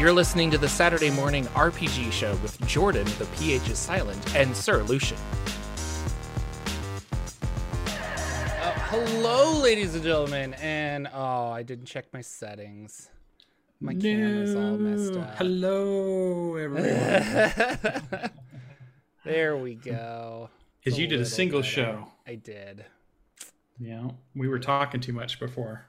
You're listening to the Saturday Morning RPG Show with Jordan, the PH is silent, and Sir Lucian. Uh, hello, ladies and gentlemen, and oh, I didn't check my settings. My camera's all messed up. Hello, everyone. there we go. Because you did a single better. show. I did. Yeah, we were talking too much before.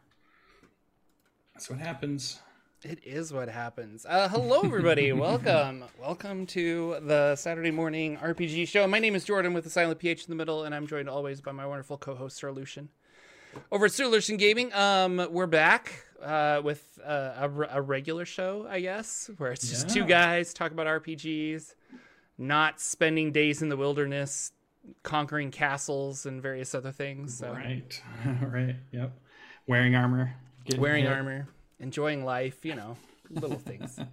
That's what happens. It is what happens. Uh, hello, everybody. Welcome. Welcome to the Saturday morning RPG show. My name is Jordan with the silent PH in the middle, and I'm joined always by my wonderful co host, Sir Lucian. Over at Sir Lucian Gaming, um, we're back uh, with uh, a, a regular show, I guess, where it's just two guys talk about RPGs, not spending days in the wilderness conquering castles and various other things. So, Right, right. Yep. Wearing armor. wearing hit. armor, enjoying life, you know, little things.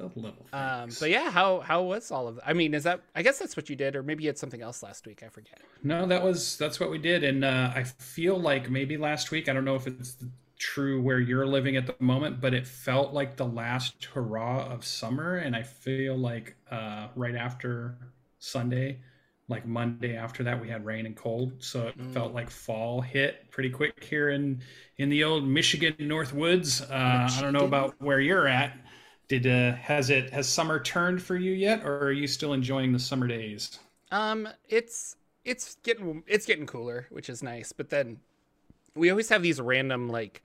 A little. Um, but yeah, how how was all of that? I mean, is that I guess that's what you did, or maybe you had something else last week. I forget. no, that was that's what we did, and uh, I feel like maybe last week. I don't know if it's true where you're living at the moment, but it felt like the last hurrah of summer, and I feel like uh, right after Sunday, like Monday after that, we had rain and cold, so it Mm. felt like fall hit pretty quick here in in the old Michigan North Woods. Uh, I don't know about where you're at. Did uh, has it has summer turned for you yet, or are you still enjoying the summer days? Um, it's it's getting it's getting cooler, which is nice. But then we always have these random like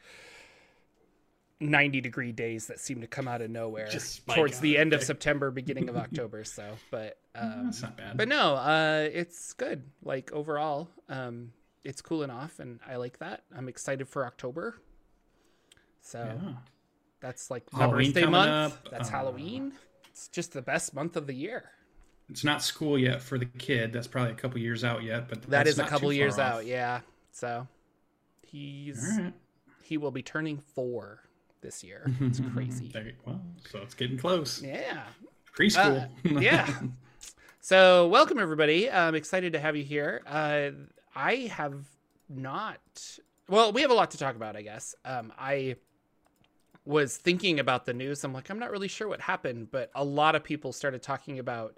ninety degree days that seem to come out of nowhere Just towards the end of. September, beginning of October. So, but um, That's not bad. but no, uh, it's good. Like overall, um, it's cooling off, and I like that. I'm excited for October. So. yeah. That's like my Halloween birthday month. up, That's uh, Halloween. It's just the best month of the year. It's not school yet for the kid. That's probably a couple years out yet, but that's a couple years out, yeah. So he's right. he will be turning four this year. It's crazy. There well, so it's getting close. yeah. Preschool. Uh, yeah. So welcome everybody. I'm excited to have you here. Uh, I have not. Well, we have a lot to talk about, I guess. Um, I was thinking about the news. I'm like, I'm not really sure what happened, but a lot of people started talking about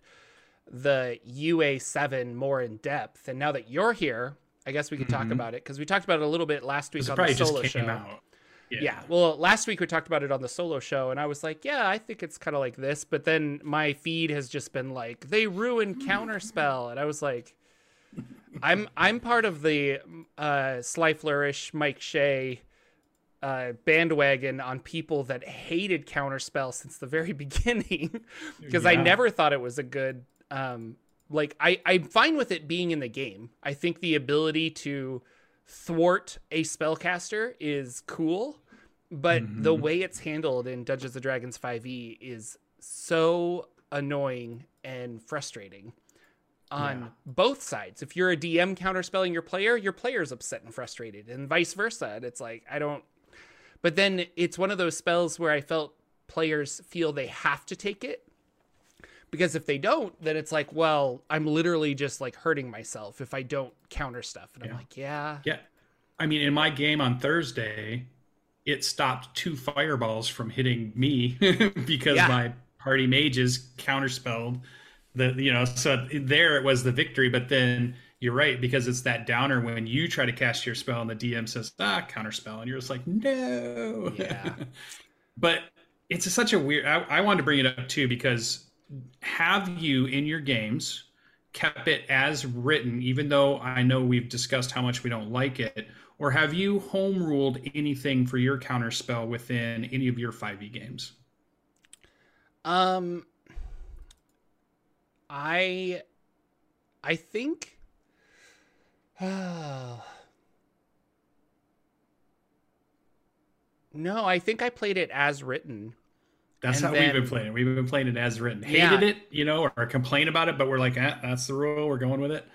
the UA7 more in depth. And now that you're here, I guess we could talk Mhm. about it because we talked about it a little bit last week on the solo show. out. Yeah. Well, last week we talked about it on the solo show, and I was like, yeah, I think it's kind of like this. But then my feed has just been like, they ruined Counterspell, and I was like, I'm I'm part of the uh, Sly Flourish, Mike Shea uh, bandwagon on people that hated Counterspell since the very beginning because I never thought it was a good. Um, like I I'm fine with it being in the game. I think the ability to thwart a spellcaster is cool, but the Mhm. way it's handled in Dungeons and Dragons 5e is so annoying and frustrating on Yeah. both sides. If you're a DM counterspelling your player, your player's upset and frustrated, and vice versa. And it's like I don't. But then it's one of those spells where I felt players feel they have to take it because if they don't, then it's like, well, I'm literally just like hurting myself if I don't counter stuff. And I'm like, yeah, Yeah. I mean, in my game on Thursday, it stopped two fireballs from hitting me because Yeah. my party mages counterspelled the you know so there it was the victory but then you're right because it's that downer when you try to cast your spell and the dm says ah counterspell and you're just like no Yeah. but it's such a weird I, I wanted to bring it up too because have you in your games kept it as written even though i know we've discussed how much we don't like it or have you home ruled anything for your counterspell within any of your 5e games Um, I, I think. no, I think I played it as written. That's And how we've been playing it. We've been playing it as written. Yeah. Hated it, you know, or complain about it, but we're like, eh, that's the rule. We're going with it.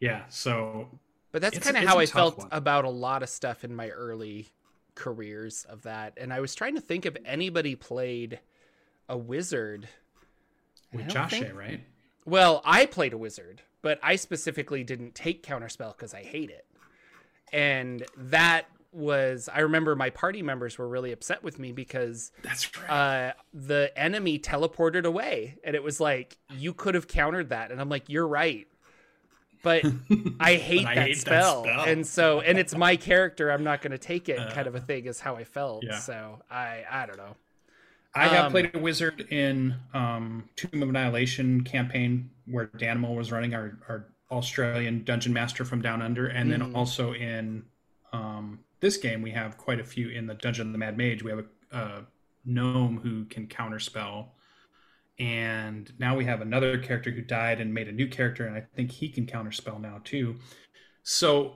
Yeah. So But that's kind of how I felt one. about a lot of stuff in my early careers of that. And I was trying to think if anybody played a wizard. With Josh, think- right? Well, I played a wizard, but I specifically didn't take counterspell because I hate it. And that was I remember my party members were really upset with me because That's right. uh, the enemy teleported away, and it was like you could have countered that, and I'm like, you're right, but I hate, I that, hate that spell. spell. and so and it's my character, I'm not going to take it, kind of a thing is how I felt. yeah. So I I don't know. I have Um, played a wizard in um, Tomb of Annihilation campaign where Danimal was running our, our Australian dungeon master from Down Under, and Mhm. then also in um, this game we have quite a few in the Dungeon of the Mad Mage. We have a, a gnome who can counterspell, and now we have another character who died and made a new character, and I think he can counterspell now too. So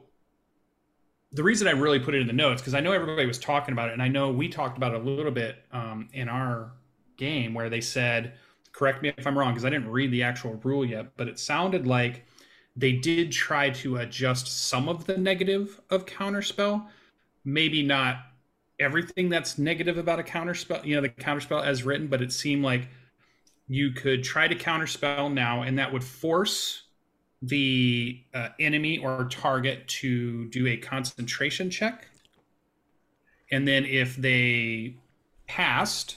the reason I really put it in the notes because I know everybody was talking about it, and I know we talked about it a little bit um, in our game where they said, correct me if I'm wrong, because I didn't read the actual rule yet, but it sounded like they did try to adjust some of the negative of counterspell, maybe not everything that's negative about a counterspell, you know, the counterspell as written, but it seemed like you could try to counterspell now, and that would force the uh, enemy or target to do a concentration check. And then if they passed,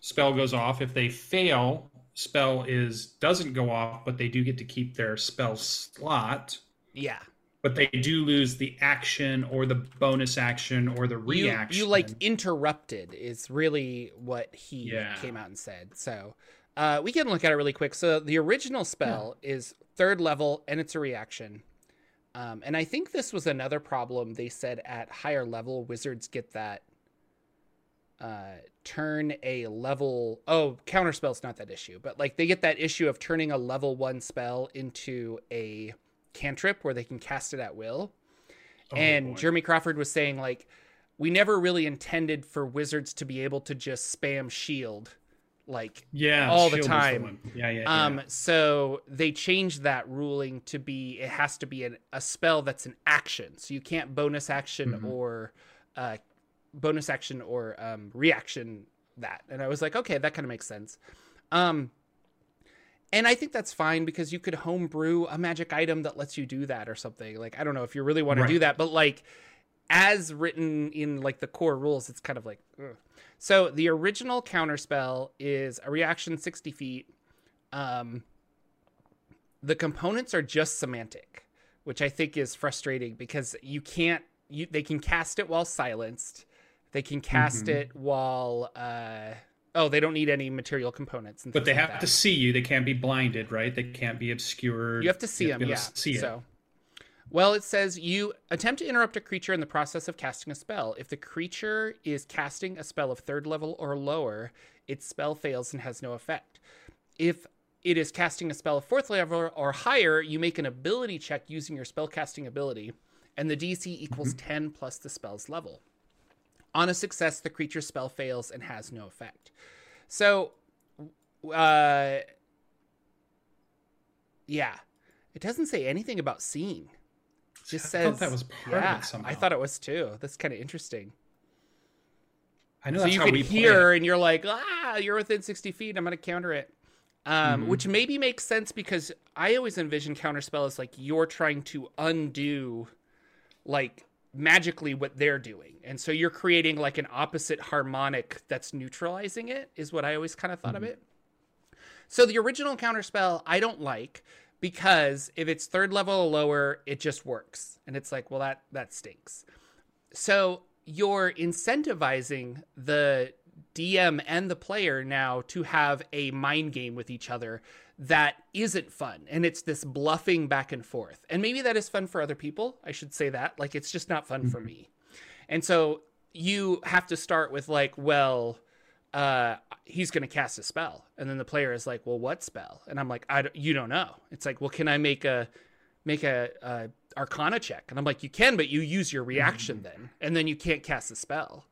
spell goes off. If they fail, spell is doesn't go off, but they do get to keep their spell slot. Yeah. But they do lose the action or the bonus action or the reaction. you like interrupted is really what he Yeah. came out and said. So uh, we can look at it really quick. So the original spell is third level and it's a reaction. Um, and I think this was another problem. They said at higher level, wizards get that uh, turn a level. Oh, counterspell's not that issue, but like they get that issue of turning a level one spell into a cantrip where they can cast it at will Oh, and boy. Jeremy Crawford was saying like we never really intended for wizards to be able to just spam shield like yeah, all the time. one. yeah, yeah, yeah. um so they changed that ruling to be it has to be an, a spell that's an action so you can't bonus action Mhm. or uh bonus action or um reaction that and i was like okay that kind of makes sense um and I think that's fine because you could homebrew a magic item that lets you do that or something. Like I don't know if you really want to do that, but like as written in like the core rules, it's kind of like ugh. so. The original counterspell is a reaction sixty feet. Um, the components are just somatic, which I think is frustrating because you can't. You they can cast it while silenced. They can cast Mhm. it while. Uh, oh, they don't need any material components. And but they have to see you. They can't be blinded, right? They can't be obscured. You have to see them, be yeah. to See it. so, well, it says you attempt to interrupt a creature in the process of casting a spell. If the creature is casting a spell of third level or lower, its spell fails and has no effect. If it is casting a spell of fourth level or higher, you make an ability check using your spell casting ability, and the DC equals mm-hmm. 10 plus the spell's level. On a success, the creature's spell fails and has no effect. So, uh, yeah, it doesn't say anything about seeing. It just I says thought that was part of it somehow. I thought it was too. That's kind of interesting. I know So that's you could play hear, and you're like, ah, you're within 60 feet. I'm going to counter it. Um, Mhm. Which maybe makes sense because I always envision counterspell as like you're trying to undo, like magically what they're doing, and so you're creating like an opposite harmonic that's neutralizing it. Is what I always kind of thought of Mhm. it. So the original counterspell I don't like because if it's third level or lower, it just works, and it's like, well, that that stinks. So you're incentivizing the DM and the player now to have a mind game with each other that isn't fun. And it's this bluffing back and forth. And maybe that is fun for other people. I should say that. Like, it's just not fun for Mhm. me. And so you have to start with, like, well, uh, he's going to cast a spell. And then the player is like, well, what spell? And I'm like, I don't, you don't know. It's like, well, can I make a, make a, a arcana check? And I'm like, you can, but you use your reaction then. And then you can't cast a spell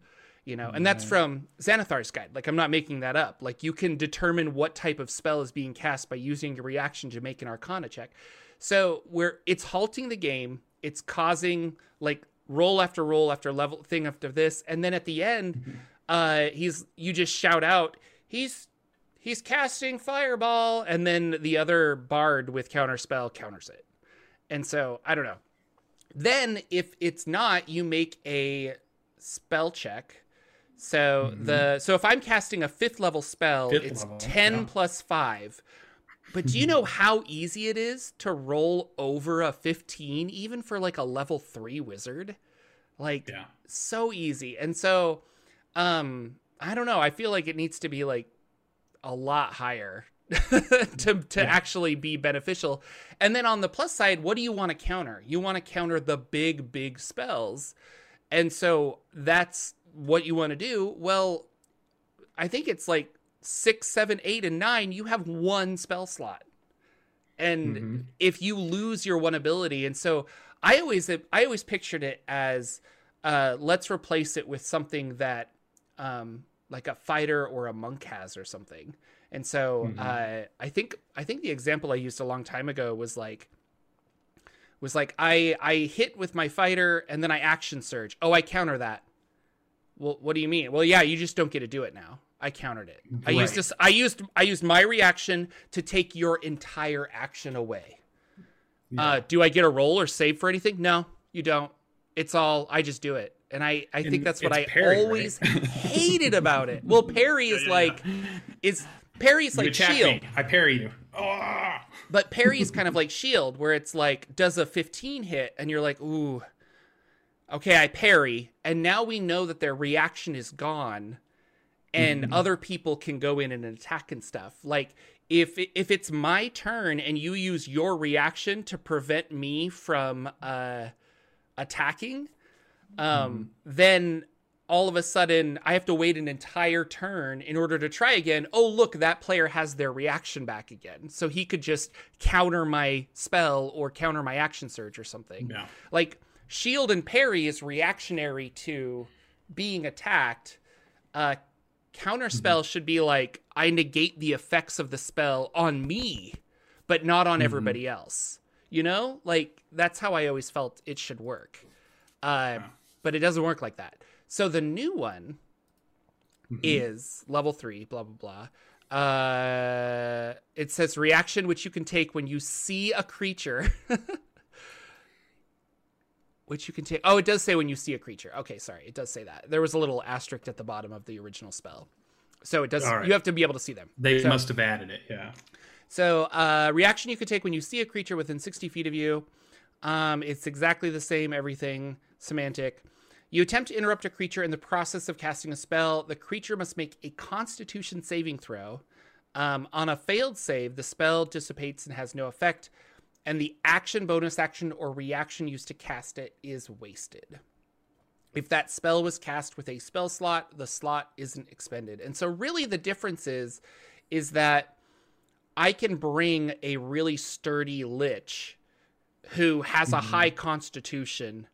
you know and that's from xanathar's guide. Like i'm not making that up. Like you can determine what type of spell is being cast by using your reaction to make an arcana check. So where it's halting the game. It's causing like roll after roll after level thing after this. And then at the end uh he's you just shout out he's he's casting fireball. And then the other bard with counterspell counters it. And so i don't know. Then, if it's not, you make a spell check. So Mhm. the so if I'm casting a fifth level spell, Fifth it's level, ten yeah. plus five. But do you know how easy it is to roll over a fifteen, even for like a level three wizard? Like Yeah. so easy. And so, um, I don't know. I feel like it needs to be like a lot higher to to Yeah. actually be beneficial. And then on the plus side, what do you want to counter? You want to counter the big big spells. And so that's what you want to do. Well, I think it's like six, seven, eight, and nine. You have one spell slot, and Mhm. if you lose your one ability, and so I always I always pictured it as uh, let's replace it with something that um, like a fighter or a monk has or something. And so Mhm. uh, I think I think the example I used a long time ago was like was like I I hit with my fighter and then I action surge. Oh, I counter that. Well, what do you mean? Well, yeah, you just don't get to do it now. I countered it. I used this. I used I used my reaction to take your entire action away. Uh, do I get a roll or save for anything? No, you don't. It's all I just do it, and I I think And that's what I it's parry, right? always hated about it. Well, parry is Yeah, yeah, like is parry's You like shield, me. I parry you. Oh! but parry is kind of like shield, where it's like does a 15 hit, and you're like ooh, okay, I parry, and now we know that their reaction is gone, and Mhm. other people can go in and attack and stuff. Like if if it's my turn and you use your reaction to prevent me from uh, attacking, um, then all of a sudden I have to wait an entire turn in order to try again. Oh, look, that player has their reaction back again. So he could just counter my spell or counter my action surge or something. Yeah. Like shield and parry is reactionary to being attacked. Uh counter spell should be like I negate the effects of the spell on me, but not on everybody else. You know? Like that's how I always felt it should work. Uh but it doesn't work like that. So the new one Mhm. is level three, blah blah blah. Uh, it says reaction which you can take when you see a creature. which you can take. Oh, it does say when you see a creature. Okay, sorry, it does say that. There was a little asterisk at the bottom of the original spell, so it does. Right. You have to be able to see them. They So- must have added it. Yeah. So, uh, reaction you could take when you see a creature within 60 feet of you. Um, it's exactly the same, everything somatic. You attempt to interrupt a creature in the process of casting a spell. The creature must make a constitution saving throw. Um, on a failed save, the spell dissipates and has no effect, and the action, bonus action, or reaction used to cast it is wasted. If that spell was cast with a spell slot, the slot isn't expended. And so, really, the difference is, is that I can bring a really sturdy lich who has a Mhm. high constitution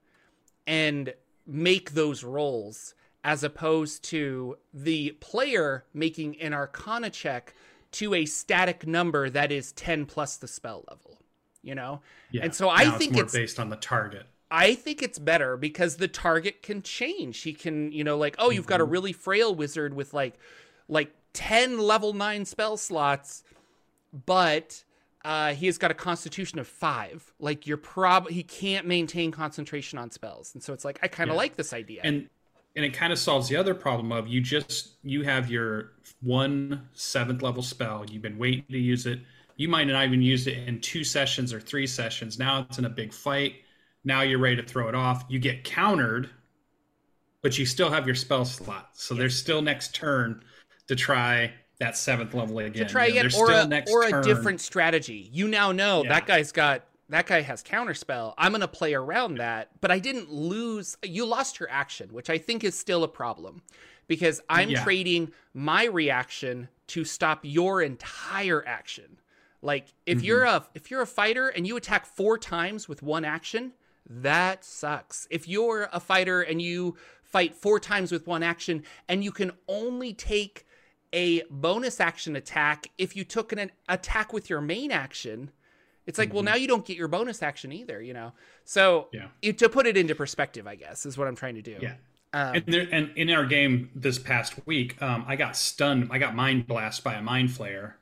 and make those rolls as opposed to the player making an arcana check to a static number that is 10 plus the spell level you know Yeah. And so I Now think it's more it's- based on the target. I think it's better because the target can change. He can, you know, like, oh, you've got a Mhm. really frail wizard with like like 10 level 9 spell slots, but uh he has got a constitution of 5. Like you're prob he can't maintain concentration on spells. And so it's like I kind of Yeah. like this idea. and and it kind of solves the other problem of you just you have your one seventh level spell you've been waiting to use it you might not even use it in two sessions or three sessions now it's in a big fight now you're ready to throw it off you get countered but you still have your spell slot so there's still next turn to try that seventh level again to try again or still a, or a turn. different strategy. You now know Yeah. that guy's got that guy has counterspell. I'm going to play around that, but I didn't lose you lost your action, which I think is still a problem because I'm Yeah. trading my reaction to stop your entire action. Like if Mm-hmm. you're a if you're a fighter and you attack 4 times with one action, that sucks. If you're a fighter and you fight 4 times with one action and you can only take a bonus action attack if you took an attack with your main action. It's like, well, now you don't get your bonus action either, you know. So Yeah. it, to put it into perspective, I guess is what I'm trying to do. yeah Um, And, there, and in our game this past week, um, I got stunned. I got mind blast by a mind flayer.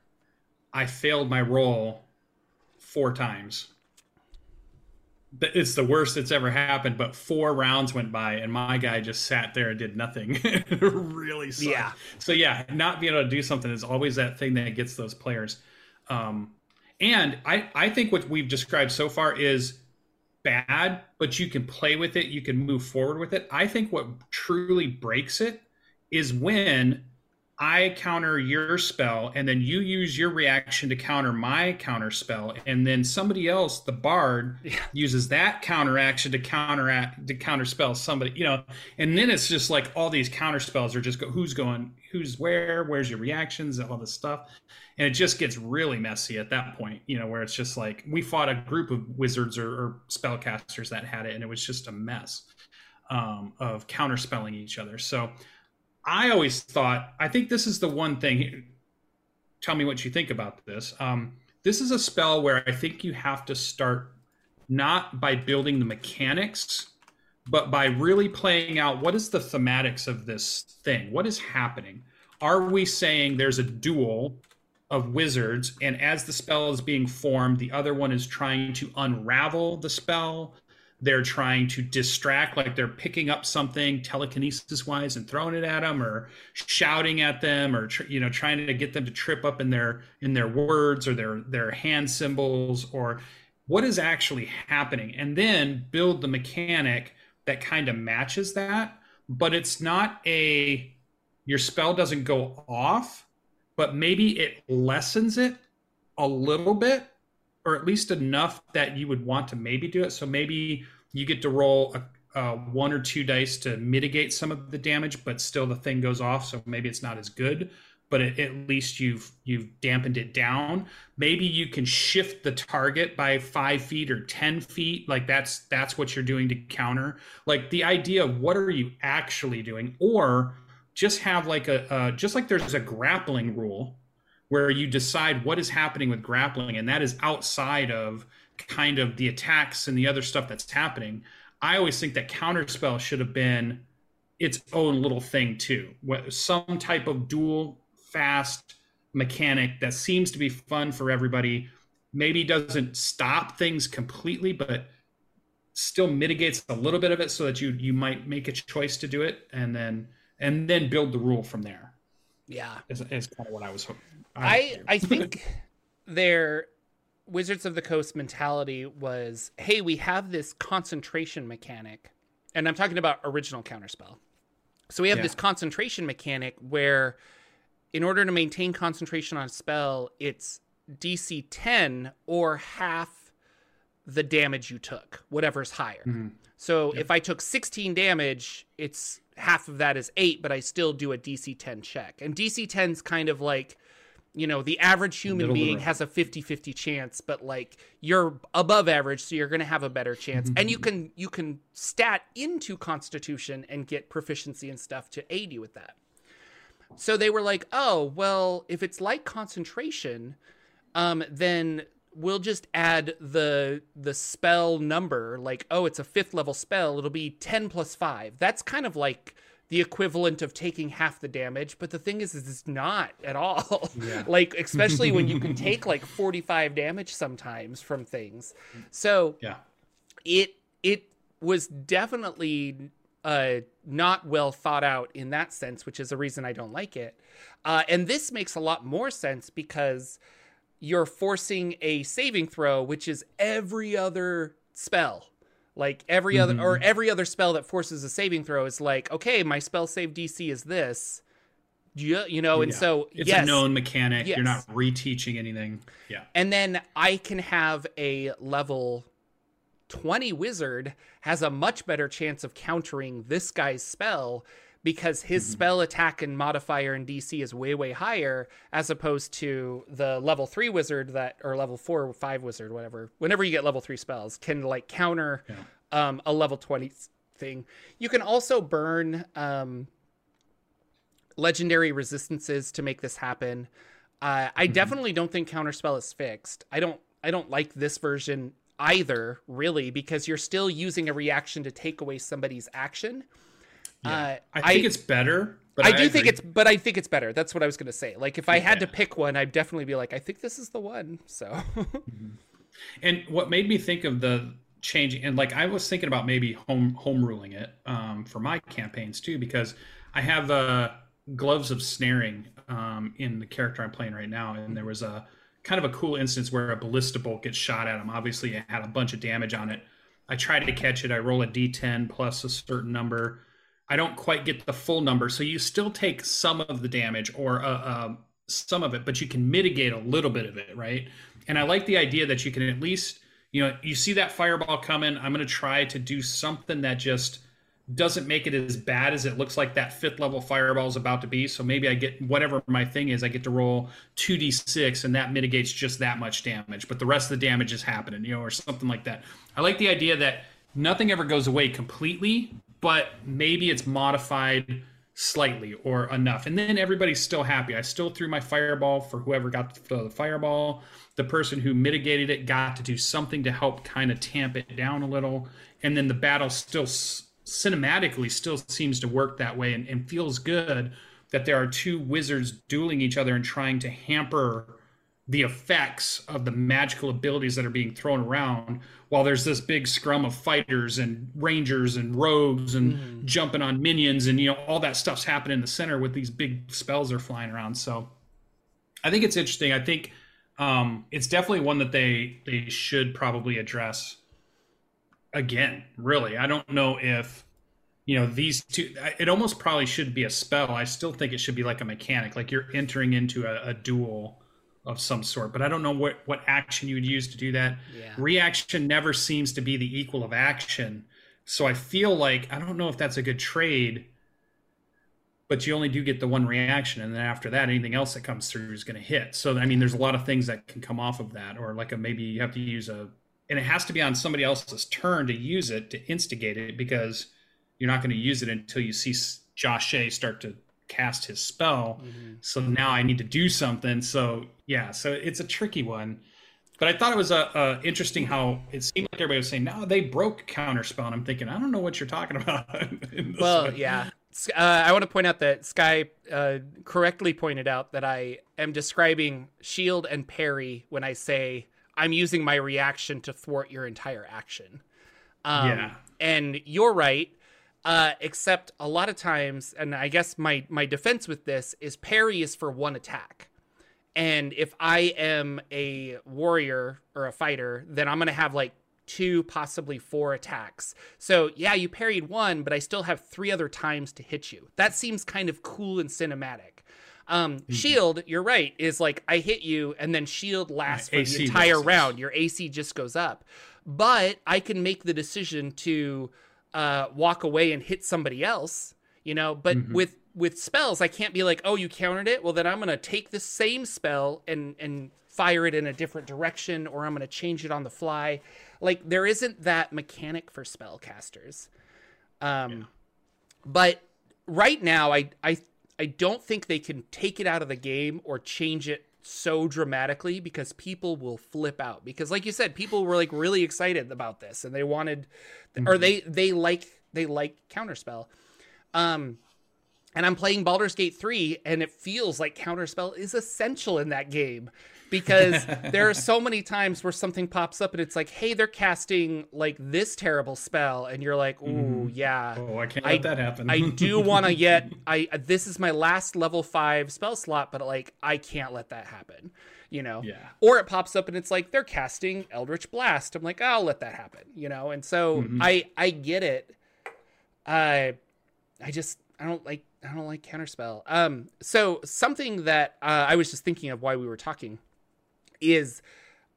I failed my roll four times. it's the worst that's ever happened. But four rounds went by, and my guy just sat there and did nothing. really sucked. Yeah. So yeah, not being able to do something is always that thing that gets those players. Um, and I I think what we've described so far is bad, but you can play with it. You can move forward with it. I think what truly breaks it is when I counter your spell, and then you use your reaction to counter my counter spell, and then somebody else, the bard, yeah. uses that counter action to counteract to counter spell somebody, you know, and then it's just like all these counter spells are just go, who's going, who's where, where's your reactions, all this stuff, and it just gets really messy at that point, you know, where it's just like we fought a group of wizards or, or spellcasters that had it, and it was just a mess um, of counterspelling each other. So I always thought, I think this is the one thing. Tell me what you think about this. Um, this is a spell where I think you have to start not by building the mechanics, but by really playing out what is the thematics of this thing? What is happening? Are we saying there's a duel of wizards, and as the spell is being formed, the other one is trying to unravel the spell they're trying to distract like they're picking up something telekinesis wise and throwing it at them or shouting at them or you know trying to get them to trip up in their in their words or their their hand symbols or what is actually happening. And then build the mechanic that kind of matches that but it's not a your spell doesn't go off but maybe it lessens it a little bit or at least enough that you would want to maybe do it. So maybe you get to roll a, a one or two dice to mitigate some of the damage, but still the thing goes off. So maybe it's not as good, but it, at least you've you've dampened it down. Maybe you can shift the target by five feet or ten feet. Like that's that's what you're doing to counter. Like the idea of what are you actually doing, or just have like a uh, just like there's a grappling rule where you decide what is happening with grappling, and that is outside of kind of the attacks and the other stuff that's happening. I always think that counterspell should have been its own little thing too. Some type of dual fast mechanic that seems to be fun for everybody. Maybe doesn't stop things completely, but still mitigates a little bit of it so that you you might make a choice to do it and then and then build the rule from there. Yeah, is, is kind of what I was hoping. I I think there Wizards of the Coast mentality was, hey, we have this concentration mechanic, and I'm talking about original counterspell. So we have yeah. this concentration mechanic where, in order to maintain concentration on a spell, it's DC 10 or half the damage you took, whatever's higher. Mm-hmm. So yep. if I took 16 damage, it's half of that is eight, but I still do a DC 10 check. And DC 10's kind of like you know the average human being has a 50-50 chance but like you're above average so you're going to have a better chance. And you can you can stat into constitution and get proficiency and stuff to aid you with that. So they were like oh well if it's like concentration um then we'll just add the the spell number like oh it's a fifth level spell it'll be 10 plus 5 that's kind of like the equivalent of taking half the damage but the thing is, is it's not at all. Yeah. like especially when you can take like 45 damage sometimes from things. So yeah. it it was definitely uh, not well thought out in that sense which is a reason i don't like it. Uh, and this makes a lot more sense because you're forcing a saving throw which is every other spell like every mm-hmm. other or every other spell that forces a saving throw is like, okay, my spell save DC is this. You, you know, and yeah. so it's yes, a known mechanic. Yes. You're not reteaching anything. Yeah. And then I can have a level 20 wizard has a much better chance of countering this guy's spell because his mm-hmm. spell attack and modifier in DC is way way higher as opposed to the level 3 wizard that or level 4 or 5 wizard whatever whenever you get level 3 spells can like counter yeah. um, a level 20 thing. You can also burn um, legendary resistances to make this happen. Uh, I mm-hmm. definitely don't think counterspell is fixed. I don't I don't like this version either really because you're still using a reaction to take away somebody's action yeah. Uh, I think I, it's better. I, I do agree. think it's, but I think it's better. That's what I was going to say. Like, if I had yeah. to pick one, I'd definitely be like, I think this is the one. So, mm-hmm. and what made me think of the changing and like I was thinking about maybe home home ruling it um, for my campaigns too because I have uh, gloves of snaring um, in the character I'm playing right now, and there was a kind of a cool instance where a ballista bolt gets shot at him. Obviously, it had a bunch of damage on it. I try to catch it. I roll a d10 plus a certain number. I don't quite get the full number, so you still take some of the damage or uh, uh, some of it, but you can mitigate a little bit of it, right? And I like the idea that you can at least, you know, you see that fireball coming. I'm going to try to do something that just doesn't make it as bad as it looks like that fifth level fireball is about to be. So maybe I get whatever my thing is, I get to roll 2d6 and that mitigates just that much damage, but the rest of the damage is happening, you know, or something like that. I like the idea that nothing ever goes away completely, but maybe it's modified slightly or enough. And then everybody's still happy. I still threw my fireball for whoever got the fireball. The person who mitigated it got to do something to help kind of tamp it down a little. And then the battle still cinematically still seems to work that way and, and feels good that there are two wizards dueling each other and trying to hamper the effects of the magical abilities that are being thrown around while there's this big scrum of fighters and rangers and rogues and mm. jumping on minions and you know all that stuff's happening in the center with these big spells are flying around so i think it's interesting i think um, it's definitely one that they they should probably address again, really. I don't know if you know these two it almost probably should be a spell. I still think it should be like a mechanic, like you're entering into a, a duel of some sort. But I don't know what what action you would use to do that. Yeah. Reaction never seems to be the equal of action. So I feel like I don't know if that's a good trade but you only do get the one reaction and then after that anything else that comes through is going to hit so i mean there's a lot of things that can come off of that or like a maybe you have to use a and it has to be on somebody else's turn to use it to instigate it because you're not going to use it until you see Josh Shea start to cast his spell. Mm-hmm. So now I need to do something. So yeah, so it's a tricky one. But I thought it was a, uh, uh, interesting how it seemed like everybody was saying, "No, they broke counterspell," and I'm thinking, I don't know what you're talking about. well, one. yeah, uh, I want to point out that Sky uh, correctly pointed out that I am describing shield and parry when I say I'm using my reaction to thwart your entire action. Um, yeah. And you're right. Uh, except a lot of times, and I guess my my defense with this is parry is for one attack. And if I am a warrior or a fighter, then I'm going to have like two, possibly four attacks. So, yeah, you parried one, but I still have three other times to hit you. That seems kind of cool and cinematic. Um, mm-hmm. Shield, you're right, is like I hit you and then shield lasts for AC the entire round. Your AC just goes up. But I can make the decision to uh, walk away and hit somebody else, you know, but mm-hmm. with with spells I can't be like, "Oh, you countered it. Well, then I'm going to take the same spell and and fire it in a different direction or I'm going to change it on the fly." Like there isn't that mechanic for spellcasters. Um yeah. but right now I I I don't think they can take it out of the game or change it so dramatically because people will flip out because like you said people were like really excited about this and they wanted mm-hmm. or they they like they like counterspell um and I'm playing Baldur's Gate 3 and it feels like counterspell is essential in that game because there are so many times where something pops up and it's like, hey, they're casting like this terrible spell, and you're like, ooh, mm. yeah. Oh, I can't I, let that happen. I do want to yet. I this is my last level five spell slot, but like I can't let that happen. You know, yeah. Or it pops up and it's like they're casting Eldritch Blast. I'm like, I'll let that happen. You know, and so mm-hmm. I I get it. I uh, I just I don't like I don't like counterspell. Um, so something that uh, I was just thinking of while we were talking is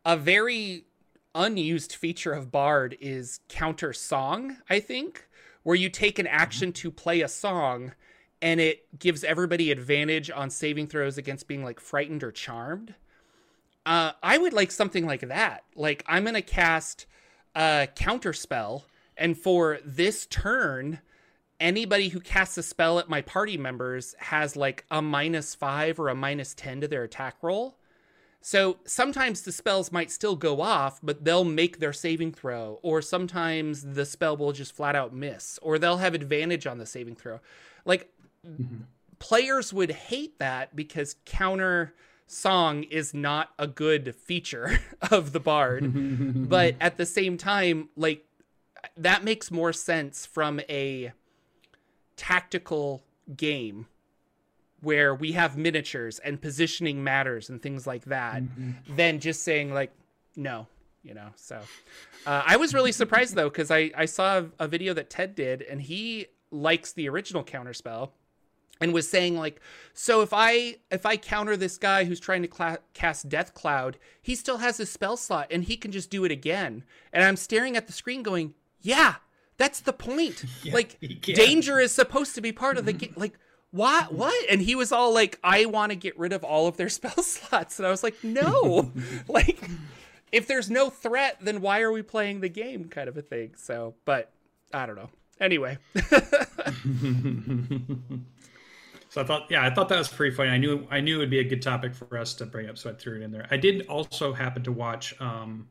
a very unused feature of Bard is counter song, I think, where you take an mm-hmm. action to play a song and it gives everybody advantage on saving throws against being like frightened or charmed. Uh, I would like something like that. Like I'm gonna cast a counter spell, and for this turn, anybody who casts a spell at my party members has like a minus five or a minus ten to their attack roll. So sometimes the spells might still go off, but they'll make their saving throw, or sometimes the spell will just flat out miss, or they'll have advantage on the saving throw. Like mm-hmm. players would hate that because counter song is not a good feature of the bard. but at the same time, like that makes more sense from a tactical game where we have miniatures and positioning matters and things like that mm-hmm. than just saying like no you know so uh, i was really surprised though because I, I saw a video that ted did and he likes the original counterspell and was saying like so if i if i counter this guy who's trying to cla- cast death cloud he still has his spell slot and he can just do it again and i'm staring at the screen going yeah that's the point. Yeah, like danger is supposed to be part of the game like what what? And he was all like i want to get rid of all of their spell slots. And i was like no. Like if there's no threat then why are we playing the game kind of a thing so but i don't know. Anyway. So i thought yeah i thought that was pretty funny. I knew i knew it would be a good topic for us to bring up so i threw it in there. I did also happen to watch um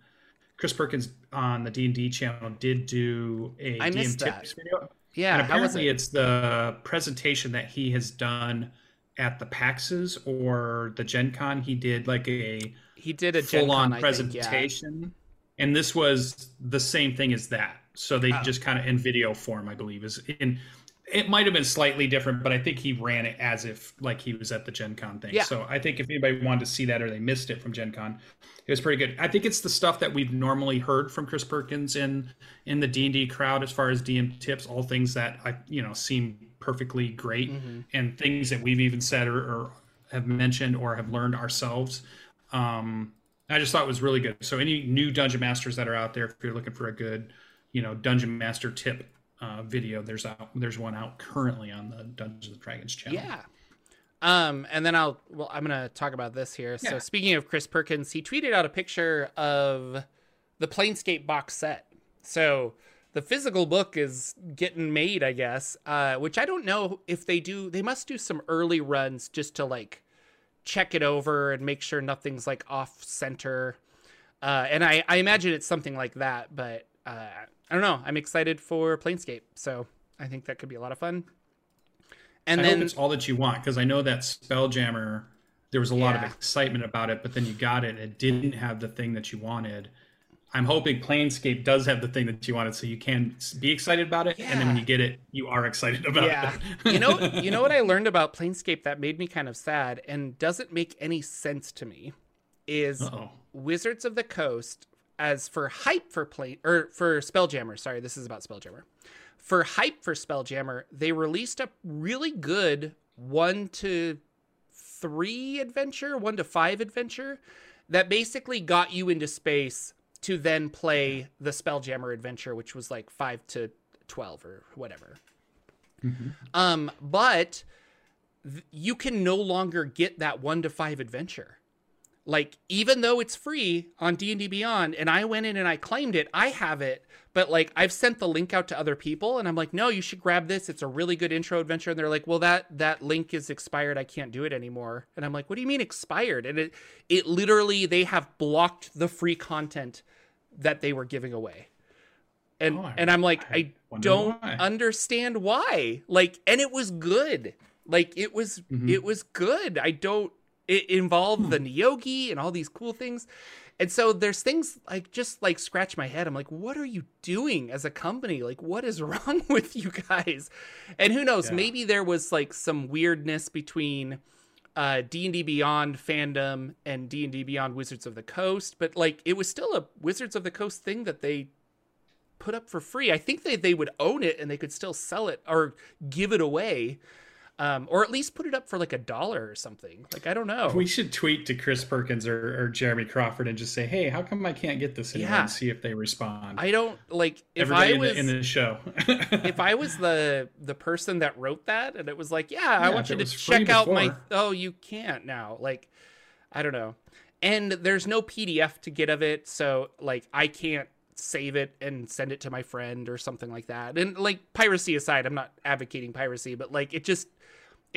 chris perkins on the d&d channel did do a I DM tips video yeah, and apparently it? it's the presentation that he has done at the PAXs or the Gen Con. He did like a he did a full on presentation, think, yeah. and this was the same thing as that. So they oh. just kind of in video form, I believe, is in. It might have been slightly different, but I think he ran it as if like he was at the Gen Con thing. Yeah. So I think if anybody wanted to see that or they missed it from Gen Con, it was pretty good. I think it's the stuff that we've normally heard from Chris Perkins in in the D and D crowd as far as DM tips, all things that I you know seem perfectly great, mm-hmm. and things that we've even said or, or, have mentioned or have learned ourselves. Um, I just thought it was really good. So any new dungeon masters that are out there, if you're looking for a good, you know, dungeon master tip uh, video, there's out there's one out currently on the Dungeons and Dragons channel. Yeah, um, and then I'll well, I'm gonna talk about this here. Yeah. So speaking of Chris Perkins, he tweeted out a picture of the Planescape box set. So the physical book is getting made, I guess. Uh, which I don't know if they do. They must do some early runs just to like check it over and make sure nothing's like off center. Uh, and I, I imagine it's something like that, but uh, I don't know. I'm excited for Planescape, so I think that could be a lot of fun. And I then it's all that you want because I know that Spelljammer there was a lot of excitement about it, but then you got it, it didn't have the thing that you wanted. I'm hoping Planescape does have the thing that you wanted, so you can be excited about it, yeah. and then when you get it, you are excited about yeah. it. you know, you know what I learned about Planescape that made me kind of sad and doesn't make any sense to me is Uh-oh. Wizards of the Coast as for hype for play or for Spelljammer. Sorry, this is about Spelljammer for hype for Spelljammer, they released a really good one to three adventure, one to five adventure that basically got you into space to then play the Spelljammer adventure, which was like five to 12 or whatever. Mm-hmm. Um, but th- you can no longer get that one to five adventure like even though it's free on d&d beyond and i went in and i claimed it i have it. But like i've sent the link out to other people and i'm like no you should grab this. It's a really good intro adventure. And they're like well that that link is expired. I can't do it anymore. And i'm like what do you mean expired? And it it literally they have blocked the free content that they were giving away. And oh, and i'm like i, I don't why. understand why. Like and it was good. Like it was mm-hmm. it was good. I don't it involved hmm. the Neogi and all these cool things. And so there's things like just like scratch my head. I'm like, what are you doing as a company? Like, what is wrong with you guys? And who knows? Yeah. Maybe there was like some weirdness between uh, D&D Beyond fandom and D&D Beyond Wizards of the Coast, but like it was still a Wizards of the Coast thing that they put up for free. I think they they would own it and they could still sell it or give it away um, or at least put it up for like a dollar or something. Like I don't know. We should tweet to Chris Perkins or, or Jeremy Crawford and just say, "Hey, how come I can't get this?" Yeah. And see if they respond. I don't like if Everybody I was in the, in the show. if I was the the person that wrote that, and it was like, "Yeah, yeah I want you to check out my," oh, you can't now. Like, I don't know. And there's no PDF to get of it, so like I can't save it and send it to my friend or something like that. And like piracy aside, I'm not advocating piracy, but like it just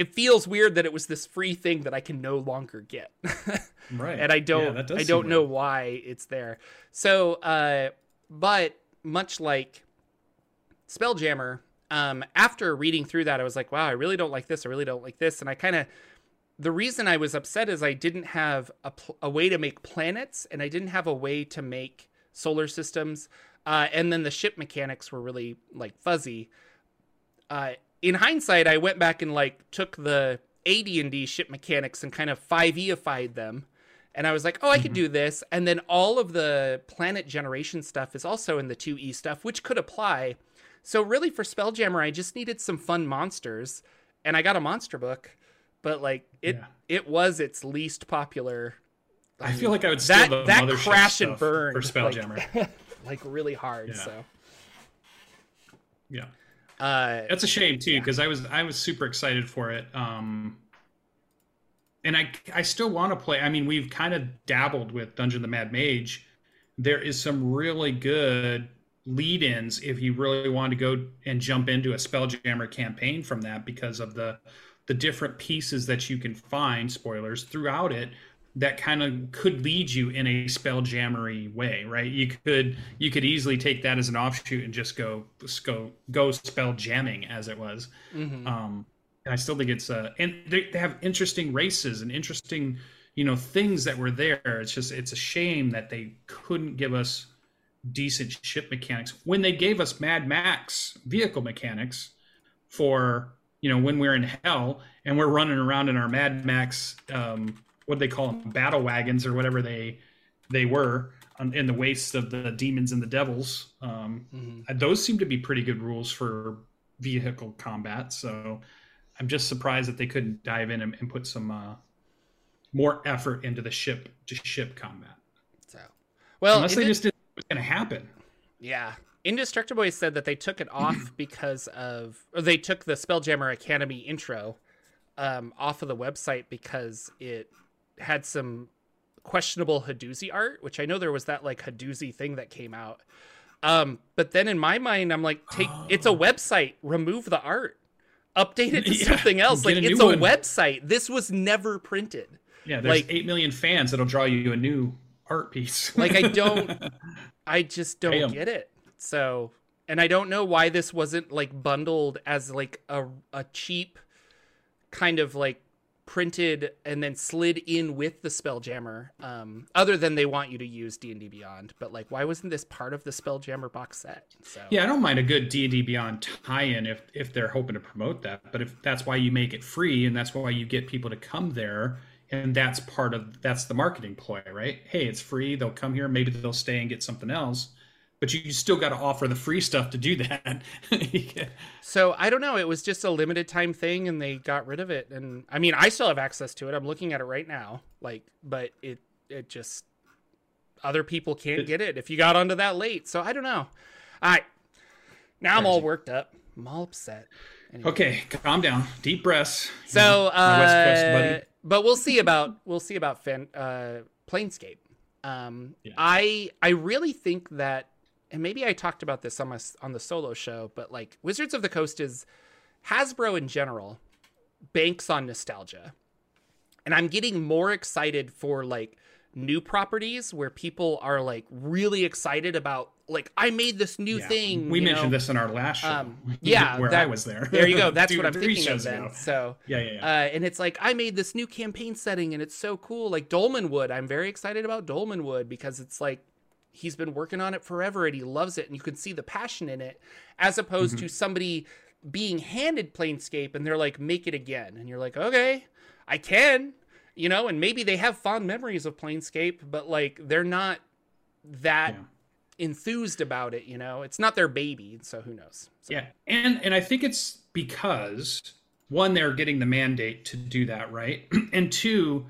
it feels weird that it was this free thing that I can no longer get. right. And I don't yeah, I don't know weird. why it's there. So uh but much like Spelljammer, um after reading through that I was like, wow, I really don't like this. I really don't like this and I kind of the reason I was upset is I didn't have a, pl- a way to make planets and I didn't have a way to make solar systems. Uh, and then the ship mechanics were really like fuzzy. Uh, in hindsight, I went back and like took the AD&D ship mechanics and kind of 5e-ified them. And I was like, oh, I could mm-hmm. do this. And then all of the planet generation stuff is also in the 2e stuff, which could apply. So really for Spelljammer, I just needed some fun monsters. And I got a monster book, but like it Yeah. it was its least popular. I feel like I would steal that the that crash and burn for Spelljammer. like, like really hard. Yeah. So yeah. Uh, That's a shame too, because I was I was super excited for it. Um, and I I still want to play. I mean, we've kind of dabbled with Dungeon the Mad Mage. There is some really good lead-ins if you really want to go and jump into a Spelljammer campaign from that because of the the different pieces that you can find spoilers throughout it that kind of could lead you in a spelljammery way right? You could you could easily take that as an offshoot and just go just go go spell jamming as it was. Mhm. um and i still think it's uh and they, they have interesting races and interesting you know things that were there. It's just it's a shame that they couldn't give us decent ship mechanics when they gave us mad max vehicle mechanics for you know when we're in hell and we're running around in our mad max um what do they call them battle wagons or whatever they they were on, in the wastes of the demons and the devils. Um Mhm. those seem to be pretty good rules for vehicle combat. So i'm just surprised that they couldn't dive in and, and put some uh more effort into the ship to ship combat. So, well, unless they just didn't was going to happen. Yeah, Indestructible said that they took it off because of, or they took the Spelljammer Academy intro um, off of the website because it had some questionable Hadozee art, which I know there was that like Hadozee thing that came out. Um, but then in my mind, I'm like, take it's a website, remove the art, update it to Yeah, something else. Like a it's a one. website. This was never printed. yeah there's Like- 8 million fans that'll draw you a new art piece Like I don't I just don't get it. So, and I don't know why this wasn't like bundled as like a a cheap kind of like printed and then slid in with the Spelljammer. Um, other than they want you to use D and D Beyond, but like, why wasn't this part of the Spelljammer box set? So Yeah, I don't mind a good D and D Beyond tie-in if if they're hoping to promote that. But if that's why you make it free and that's why you get people to come there, and that's part of that's the marketing ploy, right? Hey, it's free. They'll come here. Maybe they'll stay and get something else. But you, you still got to offer the free stuff to do that. So I don't know. It was just a limited time thing, and they got rid of it. And I mean, I still have access to it. I'm looking at it right now. Like, but it it just other people can't get it if you got onto that late. So I don't know. All right, now I'm all worked up. I'm all upset. Anyway. okay, calm down. Deep breaths. So, My West Coast uh, buddy. but we'll see about we'll see about fan, uh, Planescape. Um, Yeah. I I really think that, and maybe I talked about this on my on the solo show, but like Wizards of the Coast is Hasbro in general banks on nostalgia, and I'm getting more excited for like new properties where people are like really excited about like I made this new Yeah. thing. We mentioned know? this in our last show. Um, yeah, where that- I was there. There you go. That's Two what I'm thinking of then. ago. So Yeah, yeah, yeah. uh, and it's like I made this new campaign setting, and it's so cool. Like Dolmenwood, I'm very excited about Dolmenwood because it's like he's been working on it forever, and he loves it, and you can see the passion in it, as opposed Mm-hmm. to somebody being handed Planescape, and they're like, "Make it again," and you're like, "Okay, I can," you know, and maybe they have fond memories of Planescape, but like they're not that Yeah. enthused about it. You know, it's not their baby, so who knows? So, Yeah, and and I think it's because one, they're getting the mandate to do that, right? and two,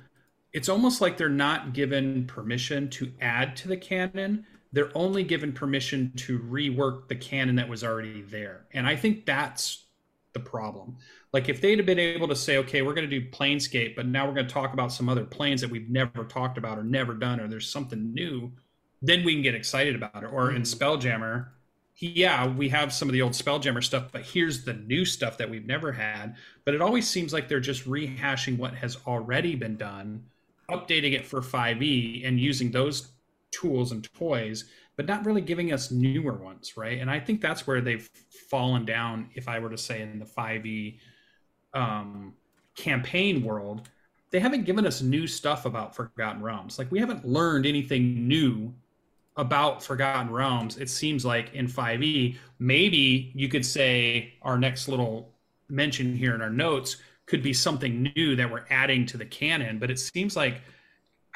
it's almost like they're not given permission to add to the canon. They're only given permission to rework the canon that was already there, and I think that's the problem. Like if they'd have been able to say, okay, we're going to do Planescape, but now we're going to talk about some other planes that we've never talked about or never done, or there's something new, then we can get excited about it. Or in Mhm. Spelljammer, yeah, we have some of the old Spelljammer stuff, but here's the new stuff that we've never had. But it always seems like they're just rehashing what has already been done, updating it for 5e and using those tools and toys, but not really giving us newer ones, right? And I think that's where they've fallen down, if I were to say in the 5e um, campaign world, they haven't given us new stuff about Forgotten Realms. Like we haven't learned anything new about Forgotten Realms. It seems like in 5e, maybe you could say our next little mention here in our notes could be something new that we're adding to the canon, but it seems like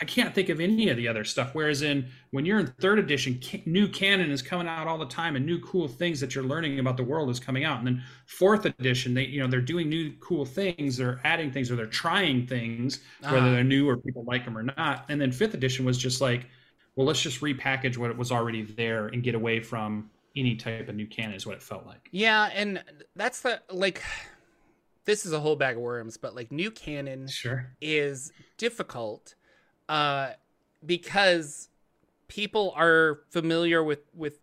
I can't think of any of the other stuff. Whereas in when you're in third edition, new canon is coming out all the time, and new cool things that you're learning about the world is coming out. And then fourth edition, they you know they're doing new cool things, they're adding things, or they're trying things, whether Uh-huh. they're new or people like them or not. And then fifth edition was just like, well, let's just repackage what was already there and get away from any type of new canon. Is what it felt like. Yeah, and that's the like. This is a whole bag of worms, but like new canon Sure. is difficult uh because people are familiar with with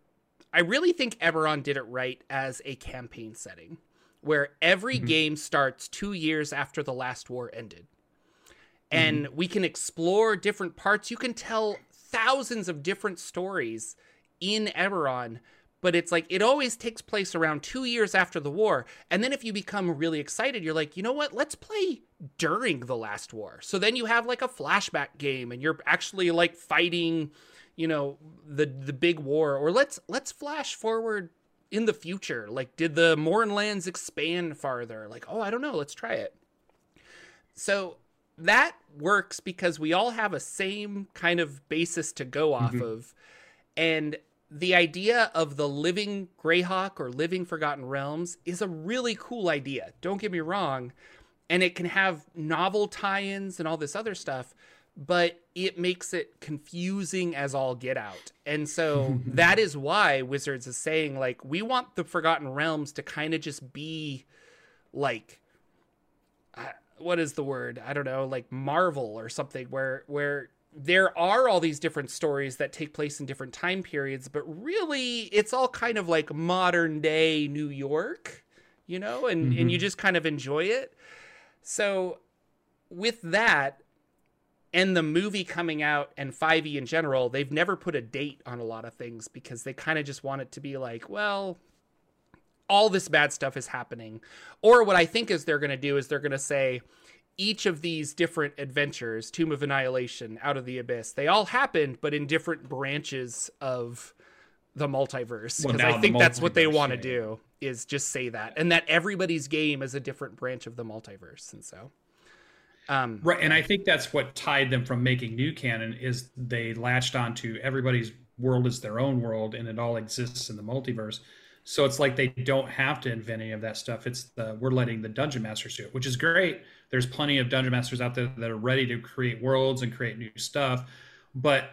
I really think Eberron did it right as a campaign setting where every Mhm. game starts 2 years after the last war ended. And we can explore different parts. You can tell thousands of different stories in Eberron, but it's like it always takes place around 2 years after the war. And then if you become really excited, you're like, "You know what? Let's play during the last war." So then you have like a flashback game and you're actually like fighting, you know, the the big war or let's let's flash forward in the future. Like did the Mournlands expand farther? Like, "Oh, I don't know. Let's try it." So that works because we all have a same kind of basis to go off Mhm. of. And the idea of the living Greyhawk or living Forgotten Realms is a really cool idea. Don't get me wrong. And it can have novel tie ins and all this other stuff, but it makes it confusing as all get out. And so that is why Wizards is saying, like, we want the Forgotten Realms to kind of just be like I- what is the word? I don't know, like Marvel or something where where there are all these different stories that take place in different time periods, but really it's all kind of like modern day New York, you know, and and you mm-hmm. just kind of enjoy it. So with that and the movie coming out and 5e in general, they've never put a date on a lot of things because they kind of just want it to be like, well, all this bad stuff is happening. Or what I think is they're going to do is they're going to say each of these different adventures, Tomb of Annihilation, Out of the Abyss, they all happened, but in different branches of the multiverse. Because now I think that's what they want to yeah. do is just say that, and that everybody's game is a different branch of the multiverse. And so, um, Right, and I think that's what tied them from making new canon is they latched onto everybody's world is their own world and it all exists in the multiverse. So it's like they don't have to invent any of that stuff. It's the we're letting the dungeon masters do it, which is great. There's plenty of dungeon masters out there that are ready to create worlds and create new stuff, but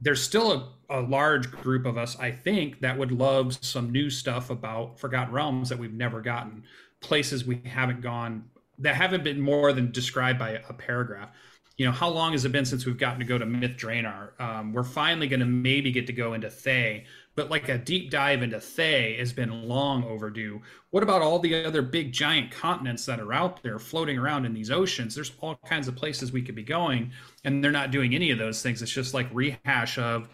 there's still a, a large group of us, I think, that would love some new stuff about Forgotten Realms that we've never gotten, places we haven't gone that haven't been more than described by a paragraph. You know, how long has it been since we've gotten to go to Myth Drannor? Um, we're finally going to maybe get to go into Thay, but like a deep dive into Thay has been long overdue. What about all the other big giant continents that are out there floating around in these oceans? There's all kinds of places we could be going, and they're not doing any of those things. It's just like rehash of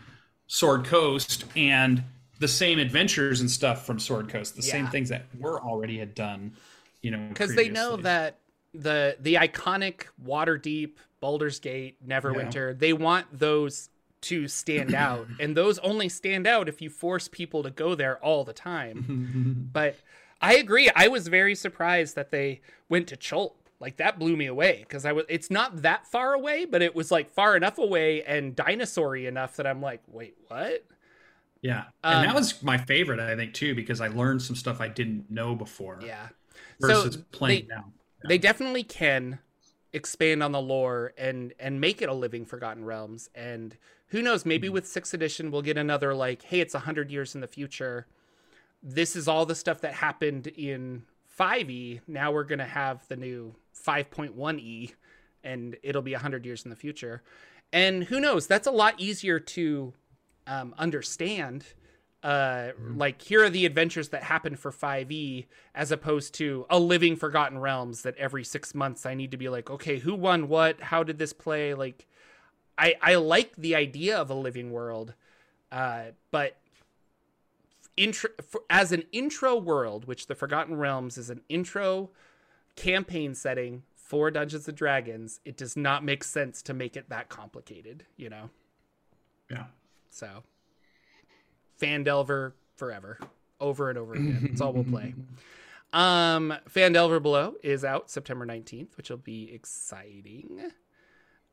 Sword Coast and the same adventures and stuff from Sword Coast, the same things that we're already had done. You know, because they know that the the iconic Waterdeep, Baldur's Gate, Neverwinter, they want those to stand out, and those only stand out if you force people to go there all the time. but I agree. I was very surprised that they went to Chult. Like that blew me away because I was. It's not that far away, but it was like far enough away and dinosaur-y enough that I'm like, wait, what? Yeah, Um, and that was my favorite, I think, too, because I learned some stuff I didn't know before. Yeah. Versus So playing they- now. they definitely can expand on the lore and and make it a living forgotten realms and who knows? Maybe with sixth edition we'll get another like hey it's 100 years in the future. This is all the stuff that happened in 5e now we're going to have the new 5.1e and it'll be 100 years in the future. And who knows? That's a lot easier to um, understand. Uh, like here are the adventures that happened for 5e as opposed to a living forgotten realms that every six months i need to be like okay who won what? How did this play? Like i i like the idea of a living world uh, but intro for, as an intro world which the forgotten realms is an intro campaign setting for Dungeons and Dragons, it does not make sense to make it that complicated, you know? Yeah. So, Phandelver forever, over and over again. That's all we'll play. Um, Phandelver Below is out September 19th, which will be exciting.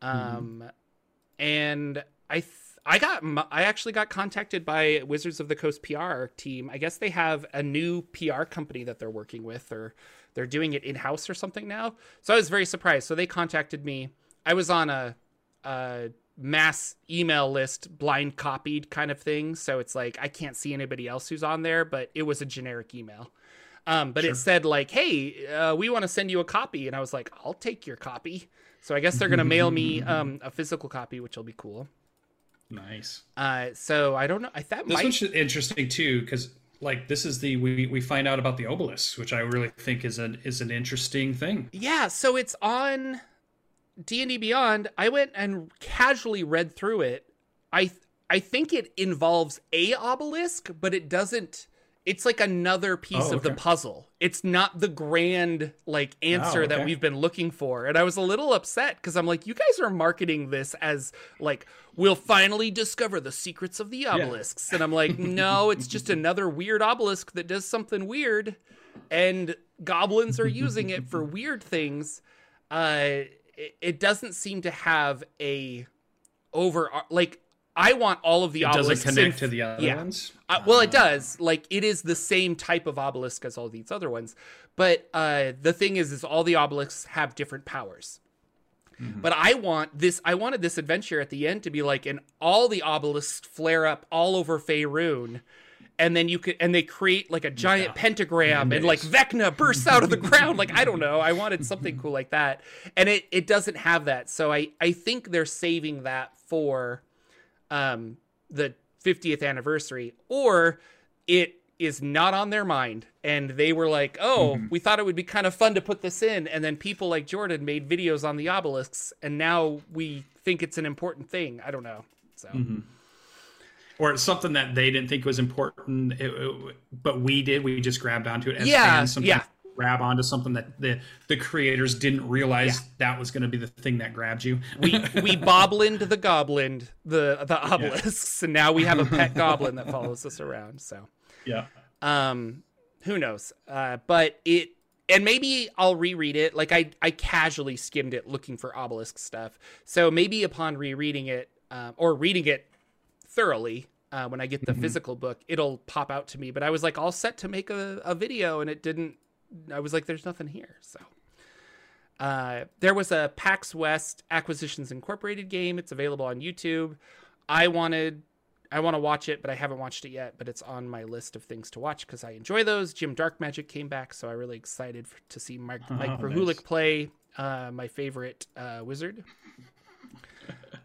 Um, and I th- I got I actually got contacted by Wizards of the Coast PR team. I guess they have a new PR company that they're working with, or they're doing it in house or something now. So I was very surprised. So they contacted me. I was on a, a mass email list, blind copied kind of thing. So it's like I can't see anybody else who's on there, but it was a generic email. Um, but sure. it said like, "Hey, uh, we want to send you a copy," and I was like, "I'll take your copy." So I guess they're gonna mail me um, a physical copy, which will be cool. Nice. Uh, so I don't know. I thought this might... one's interesting too because like this is the we we find out about the obelisks, which I really think is an is an interesting thing. Yeah. So it's on D and D Beyond. I went and casually read through it. I I think it involves a obelisk, but it doesn't it's like another piece oh, okay. of the puzzle. It's not the grand like answer oh, okay. that we've been looking for. And I was a little upset because I'm like, you guys are marketing this as like we'll finally discover the secrets of the obelisks. Yeah. And I'm like, no, it's just another weird obelisk that does something weird. And goblins are using it for weird things. Uh it, it doesn't seem to have a over like I want all of the it obelisks. Does it connect in, to the other yeah. ones? Uh, well, it does. Like it is the same type of obelisk as all these other ones, but uh, the thing is, is all the obelisks have different powers. Mm-hmm. But I want this. I wanted this adventure at the end to be like, and all the obelisks flare up all over Faerun, and then you could, and they create like a giant yeah. pentagram, and like Vecna bursts out of the ground. Like I don't know. I wanted something cool like that, and it it doesn't have that. So I I think they're saving that for um, the 50th anniversary, or it is not on their mind and they were like, "Oh, mm-hmm. we thought it would be kind of fun to put this in," and then people like Jordan made videos on the obelisks, and now we think it's an important thing. I don't know. So. Mm-hmm. Or it's something that they didn't think was important, it, it, but we did. We just grabbed onto it as yeah, fans. Sometimes yeah grab onto something that the the creators didn't realize yeah. that was going to be the thing that grabbed you. we we boblined the goblin, the the obelisks, yeah. and now we have a pet goblin that follows us around. So yeah, um, who knows? Uh, but it and maybe I'll reread it. Like I I casually skimmed it looking for obelisk stuff. So maybe upon rereading it um, or reading it thoroughly. Uh, when I get the mm-hmm. physical book, it'll pop out to me. But I was like all set to make a, a video, and it didn't I was like, there's nothing here. So uh, there was a PAX West Acquisitions Incorporated game. It's available on YouTube. I wanted, I want to watch it, but I haven't watched it yet. But it's on my list of things to watch because I enjoy those. Jim Dark Magic came back, so I'm really excited for, to see Mike, oh, Mike nice. play uh, my favorite uh, wizard.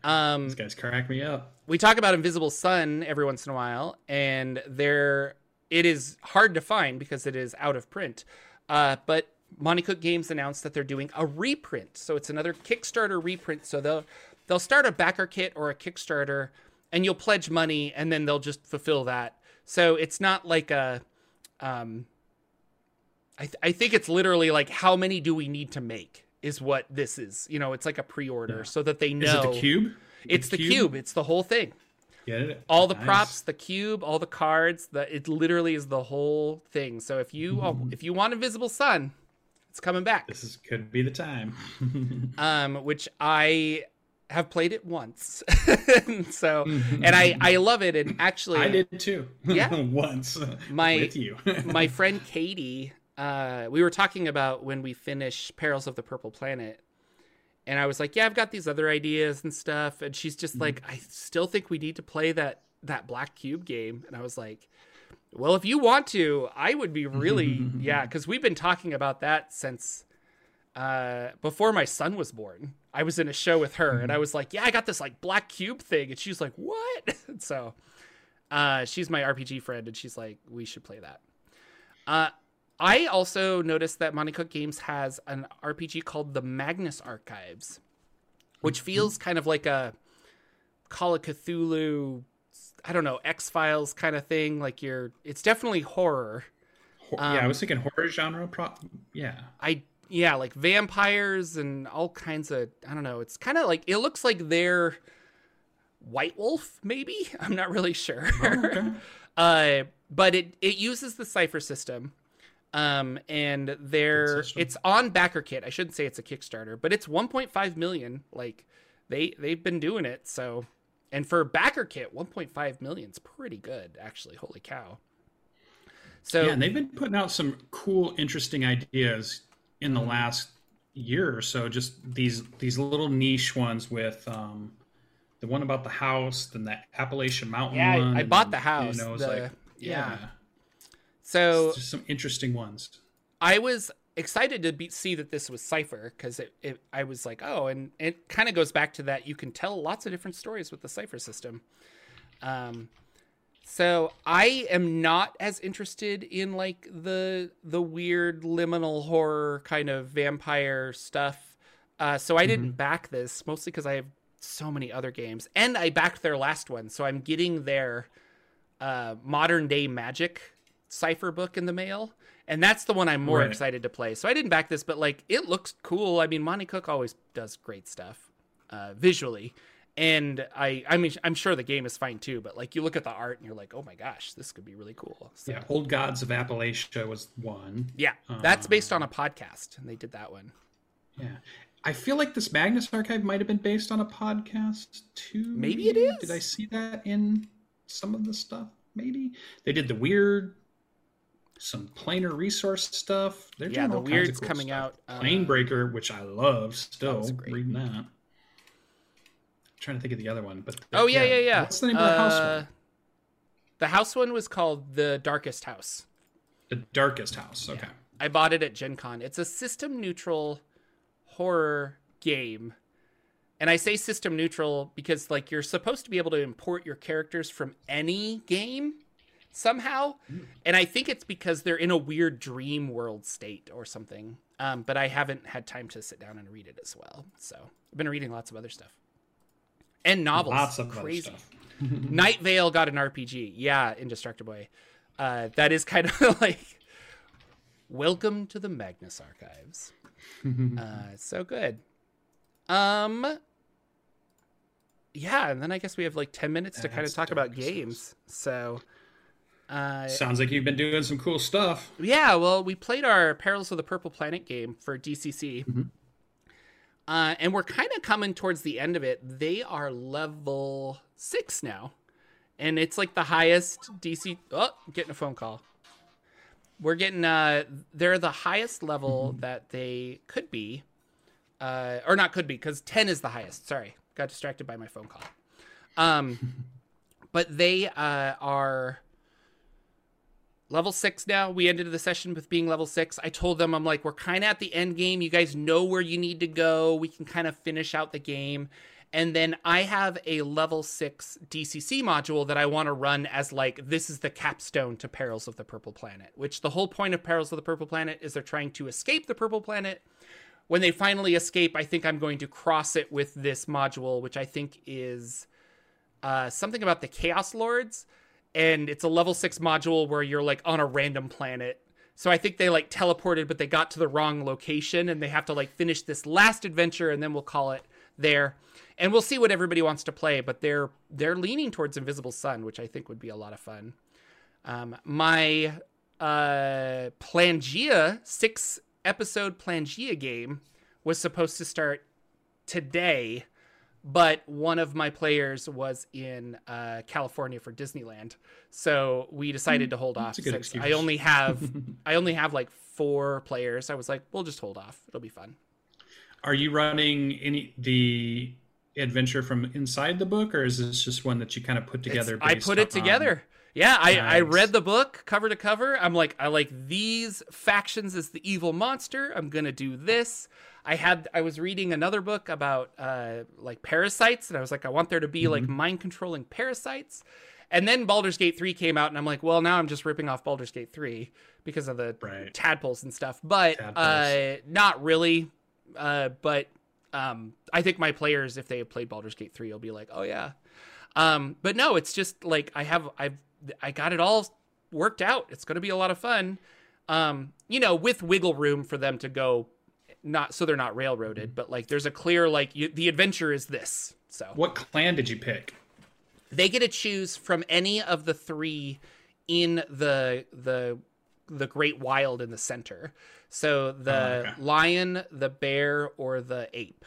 Um, These guys crack me up. We talk about Invisible Sun every once in a while, and there it is hard to find because it is out of print. Uh, but Monte Cook Games announced that they're doing a reprint, so it's another Kickstarter reprint. So they'll they'll start a backer kit or a Kickstarter, and you'll pledge money, and then they'll just fulfill that. So it's not like a, um, I th- I think it's literally like how many do we need to make is what this is. You know, it's like a pre-order yeah. so that they know. Is it the cube? It's the, the cube? cube. It's the whole thing. Get it? All the nice. props, the cube, all the cards. The it literally is the whole thing. So if you mm-hmm. if you want Invisible Sun, it's coming back. This is, could be the time. um, which I have played it once, so and I I love it. And actually, I did too. Yeah, once. My with you, my friend Katie. Uh, we were talking about when we finish Perils of the Purple Planet and I was like, "Yeah, I've got these other ideas and stuff." And she's just mm-hmm. like, "I still think we need to play that that Black Cube game." And I was like, "Well, if you want to, I would be really yeah, because we've been talking about that since uh, before my son was born. I was in a show with her, and I mm-hmm. was like, "Yeah, I got this like Black Cube thing," and she's like, "What?" so uh, she's my RPG friend, and she's like, "We should play that." Uh, I also noticed that Monte Cook Games has an RPG called the Magnus Archives, which mm-hmm. feels kind of like a Call of Cthulhu, I don't know, X Files kind of thing. Like you're, it's definitely horror. Um, yeah, I was um, thinking horror genre. Pro- yeah, I yeah, like vampires and all kinds of I don't know. It's kind of like it looks like they're White Wolf, maybe. I'm not really sure. Oh, okay. uh, but it it uses the cipher system. Um, and they're it's on BackerKit. I shouldn't say it's a Kickstarter, but it's 1.5 million. Like they they've been doing it. So, and for BackerKit, 1.5 million is pretty good, actually. Holy cow! So yeah, and they've been putting out some cool, interesting ideas in the last year or so. Just these these little niche ones with um, the one about the house, then the Appalachian Mountain Yeah, I- one. I bought the house, You know, the- like yeah. yeah, so just some interesting ones. I was excited to be, see that this was Cipher because it, it I was like, oh, and it kind of goes back to that you can tell lots of different stories with the Cipher system. Um, so I am not as interested in like the the weird liminal horror kind of vampire stuff. Uh, so I didn't back this mostly because I have so many other games, and I backed their last one, so I'm getting their uh, modern day magic cipher book in the mail, and that's the one I'm more Right. excited to play. So I didn't back this, but like it looks cool. I mean, Monte Cook always does great stuff uh, visually, and I I mean I'm sure the game is fine too. But like you look at the art and you're like, oh my gosh, this could be really cool. So, Yeah, Old Gods of Appalachia was one. yeah, that's based Um, on a podcast, and they did that one. Yeah. I feel like this Magnus archive might have been based on a podcast too. Maybe it is. Did I see that in some of the stuff? Maybe they did the weird, some planar resource stuff. They're Yeah, doing the all kinds of weird's cool coming stuff. out, uh, Plane Breaker, which I love still. great. Reading that. trying to think of the other one, but Oh yeah, yeah, yeah. What's the name of the house Uh, one? The house one was called the Darkest House. The Darkest House. Okay. I bought it at Gen Con. It's a system neutral horror game. And I say system neutral because like you're supposed to be able to import your characters from any game somehow. And I think it's because they're in a weird dream world state or something. Um, but I haven't had time to sit down and read it as well. So I've been reading lots of other stuff. And novels. Lots of crazy. Night Vale got an RPG. Yeah, Indestructible. Uh, that is kind of like welcome to the Magnus Archives. uh, so good. Um, yeah, and then I guess we have like ten minutes to kind of talk about games. So, uh, Sounds like you've been doing some cool stuff. yeah, well, we played our Perils of the Purple Planet game for DCC. Uh, and we're kind of coming towards the end of it. They are level six now. And it's like the highest DC. Oh, getting a phone call. We're getting, uh, they're the highest level that they could be. Uh, or not could be, because 10 is the highest. Sorry. Got distracted by my phone call. Um, but they uh, are level six now. We ended the session with being level six. I told them, I'm like, we're kind of at the end game. You guys know where you need to go. We can kind of finish out the game. And then I have a level six DCC module that I want to run as like, this is the capstone to Perils of the Purple Planet, which the whole point of Perils of the Purple Planet is they're trying to escape the Purple Planet. When they finally escape, I think I'm going to cross it with this module, which I think is uh, something about the Chaos Lords, and it's a level six module where you're like on a random planet. So I think they like teleported, but they got to the wrong location, and they have to like finish this last adventure, and then we'll call it there. And we'll see what everybody wants to play, but they're they're leaning towards Invisible Sun, which I think would be a lot of fun. Um, my uh, Planegea six episode Planegea game was supposed to start today, but one of my players was in uh, California for Disneyland, so we decided to hold off. I only have I only have like four players. I was like, we'll just hold off. It'll be fun. Are you running any the adventure from inside the book, or is this just one that you kind of put together? I put it on- together. Yeah, I, I read the book cover to cover. I'm like, I like these factions as the evil monster. I'm gonna do this. I had I was reading another book about uh like parasites, and I was like, I want there to be like mind controlling parasites. And then Baldur's Gate 3 came out, and I'm like, well, now I'm just ripping off Baldur's Gate 3 because of the Right. tadpoles and stuff. But uh, not really. Uh, but um, I think my players, if they have played Baldur's Gate 3, will be like, oh yeah. Um, but no, it's just like I have I've I got it all worked out. It's going to be a lot of fun. Um, you know, with wiggle room for them to go not so they're not railroaded, but like there's a clear like you, the adventure is this. So what clan did you pick? They get to choose from any of the three in the the the great wild in the center. So the oh, okay. lion, the bear, or the ape.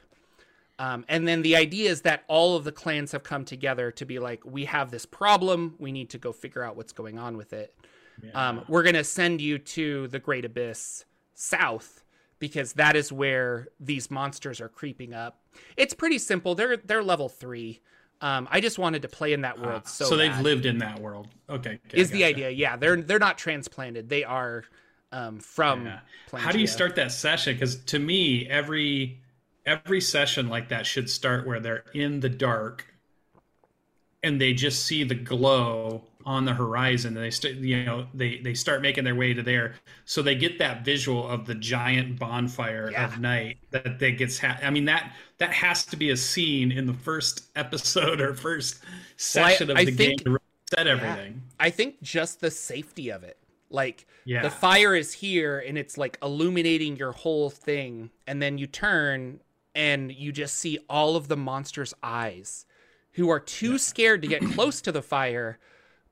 Um, and then the idea is that all of the clans have come together to be like, we have this problem. We need to go figure out what's going on with it. Yeah. Um, we're going to send you to the Great Abyss south because that is where these monsters are creeping up. It's pretty simple. They're they're level three. Um, I just wanted to play in that ah, world. Uh, so, so they've bad. lived in that world. Okay, okay is the idea? Yeah, they're they're not transplanted. They are um, from. Yeah. How do you start that session? Because to me, every every session like that should start where they're in the dark and they just see the glow on the horizon. And they st- you know they they start making their way to there. So they get that visual of the giant bonfire yeah. of night that that gets ha- i mean that that has to be a scene in the first episode or first session well, I, of the think, game to set everything. Yeah, i think just the safety of it. Like yeah. the fire is here and it's like illuminating your whole thing. And then you turn and you just see all of the monster's eyes who are too scared to get close to the fire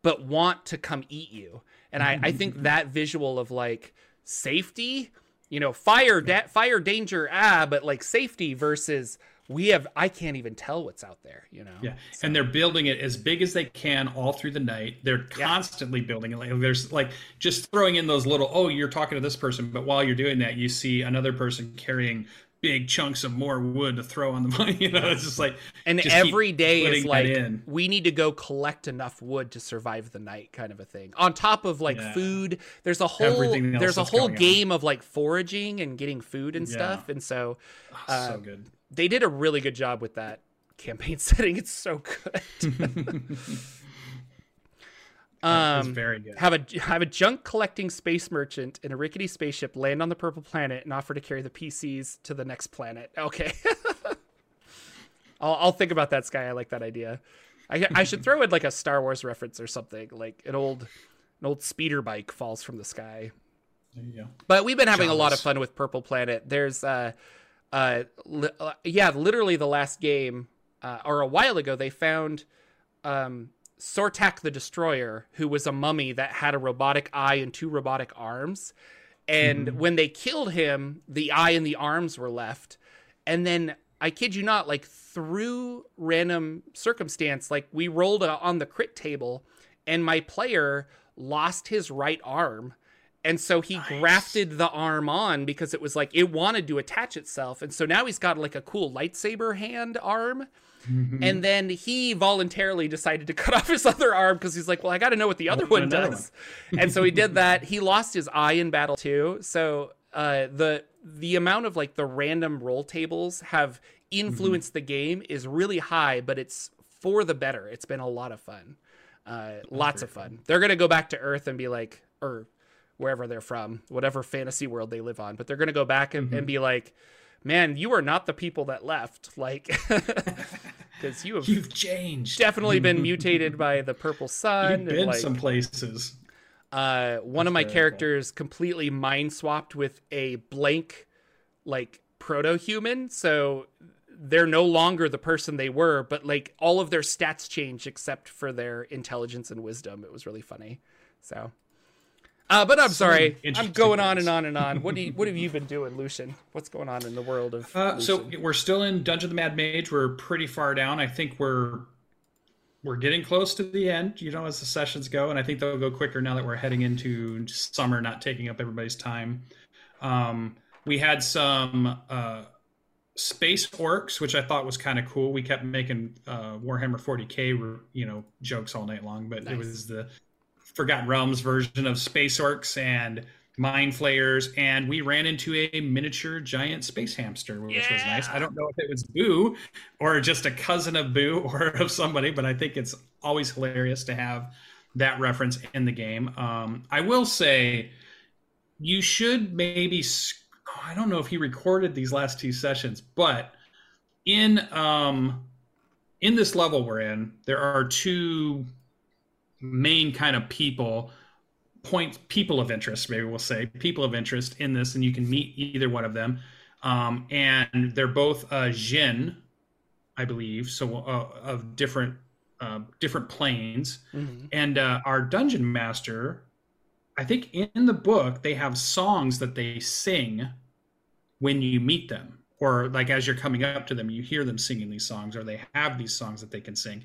but want to come eat you and I, I think that visual of like safety you know fire da- fire danger ah but like safety versus we have i can't even tell what's out there you know yeah so. and they're building it as big as they can all through the night they're constantly yeah. building it like there's like just throwing in those little oh you're talking to this person but while you're doing that you see another person carrying big chunks of more wood to throw on the money. You know, it's just like and just every day is like we need to go collect enough wood to survive the night, kind of a thing. On top of like yeah. food, there's a whole there's a whole game on. of like foraging and getting food and yeah. stuff, and so uh, so good. They did a really good job with that campaign setting. It's so good. Um, very good. Have a have a junk collecting space merchant in a rickety spaceship land on the purple planet and offer to carry the PCs to the next planet. Okay, I'll I'll think about that, Sky. I like that idea. I I should throw in like a Star Wars reference or something, like an old an old speeder bike falls from the sky. There you go. But we've been having a lot of fun with Purple Planet. There's uh uh, li- uh yeah, literally the last game uh, or a while ago they found um Sortak the Destroyer, who was a mummy that had a robotic eye and two robotic arms. And mm-hmm. when they killed him, the eye and the arms were left. And then I kid you not, like through random circumstance, like we rolled on the crit table and my player lost his right arm. And so he nice. grafted the arm on because it was like it wanted to attach itself. And so now he's got like a cool lightsaber hand arm Mm-hmm. And then he voluntarily decided to cut off his other arm because he's like, well, I got to know what the other one does. One. and so he did that. He lost his eye in battle too. So uh, the the amount of like the random roll tables have influenced mm-hmm. the game is really high, but it's for the better. It's been a lot of fun. Uh, lots of fun. They're gonna go back to Earth and be like, or wherever they're from, whatever fantasy world they live on, but they're gonna go back and, mm-hmm. and be like, man, you are not the people that left. Like, because you have you've changed. Definitely been mutated by the purple sun. You've been like, some places. Uh, one That's of my characters cool. completely mind swapped with a blank, like proto human. So they're no longer the person they were, but like all of their stats change except for their intelligence and wisdom. It was really funny. So uh, but I'm sorry, I'm going on and on and on. What do you, what have you been doing, Lucian? What's going on in the world of? Uh, so we're still in Dungeon of the Mad Mage. We're pretty far down. I think we're we're getting close to the end. You know, as the sessions go, and I think they'll go quicker now that we're heading into summer, not taking up everybody's time. Um, we had some uh, space orcs, which I thought was kind of cool. We kept making uh, Warhammer 40k, you know, jokes all night long, but nice. it was the Forgotten Realms version of Space Orcs and Mind Flayers, and we ran into a miniature giant space hamster, which yeah. was nice. I don't know if it was Boo or just a cousin of Boo or of somebody, but I think it's always hilarious to have that reference in the game. Um, I will say you should maybe. Oh, I don't know if he recorded these last two sessions, but in um, in this level we're in, there are two main kind of people point people of interest maybe we'll say people of interest in this and you can meet either one of them um, and they're both uh, Jinn, I believe, so uh, of different uh, different planes. Mhm. And uh, our dungeon master, I think in the book they have songs that they sing when you meet them, or like as you're coming up to them, you hear them singing these songs, or they have these songs that they can sing.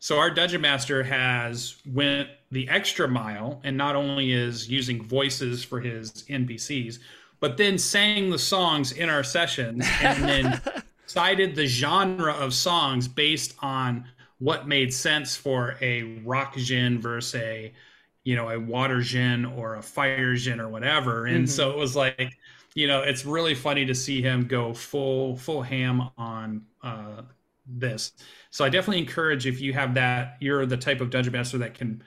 So our dungeon master has went the extra mile, and not only is using voices for his NPCs, but then sang the songs in our sessions, and then cited the genre of songs based on what made sense for a rock jinn versus a you know a water jinn or a fire jinn or whatever and Mhm. so it was like you know it's really funny to see him go full full ham on uh this so i definitely encourage if you have that you're the type of dungeon master that can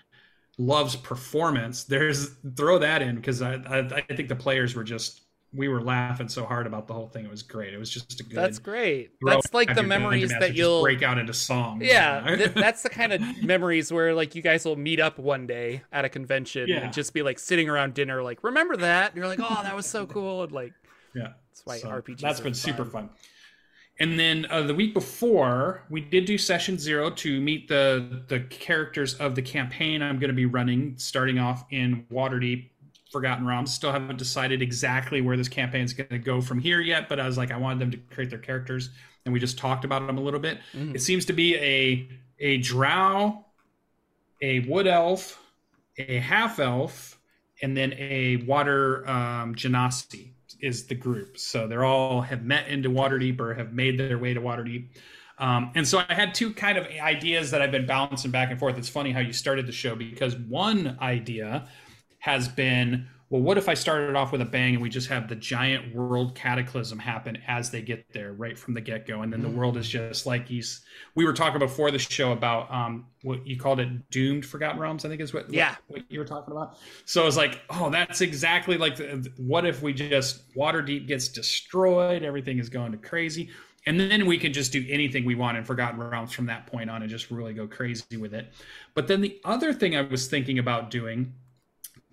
loves performance there's throw that in because I, I i think the players were just we were laughing so hard about the whole thing it was great it was just a good That's great. That's like the memories that you'll break out into song Yeah, th- that's the kind of memories where like you guys will meet up one day at a convention Yeah. and just be like sitting around dinner, like remember that? And you're like, oh, that was so cool, and like yeah that's why So RPGs. That's been super fun. And then uh, the week before, we did do session zero to meet the the characters of the campaign I'm going to be running, starting off in Waterdeep, Forgotten Realms. Still haven't decided exactly where this campaign is going to go from here yet, but I was like, I wanted them to create their characters, and we just talked about them a little bit. Mhm. It seems to be a a drow, a wood elf, a half elf, and then a water um, genasi is the group. So they're all have met into Waterdeep or have made their way to Waterdeep. Um, and so I had two kind of ideas that I've been bouncing back and forth. It's funny how you started the show because one idea has been well, what if I started off with a bang and we just have the giant world cataclysm happen as they get there right from the get go? And then the world is just like he's. We were talking before the show about um, what you called it doomed Forgotten Realms, I think is what, what- Yeah. what, you were talking about. So I was like, oh, that's exactly like the, what if we just Waterdeep gets destroyed, everything is going to crazy. And then we can just do anything we want in Forgotten Realms from that point on and just really go crazy with it. But then the other thing I was thinking about doing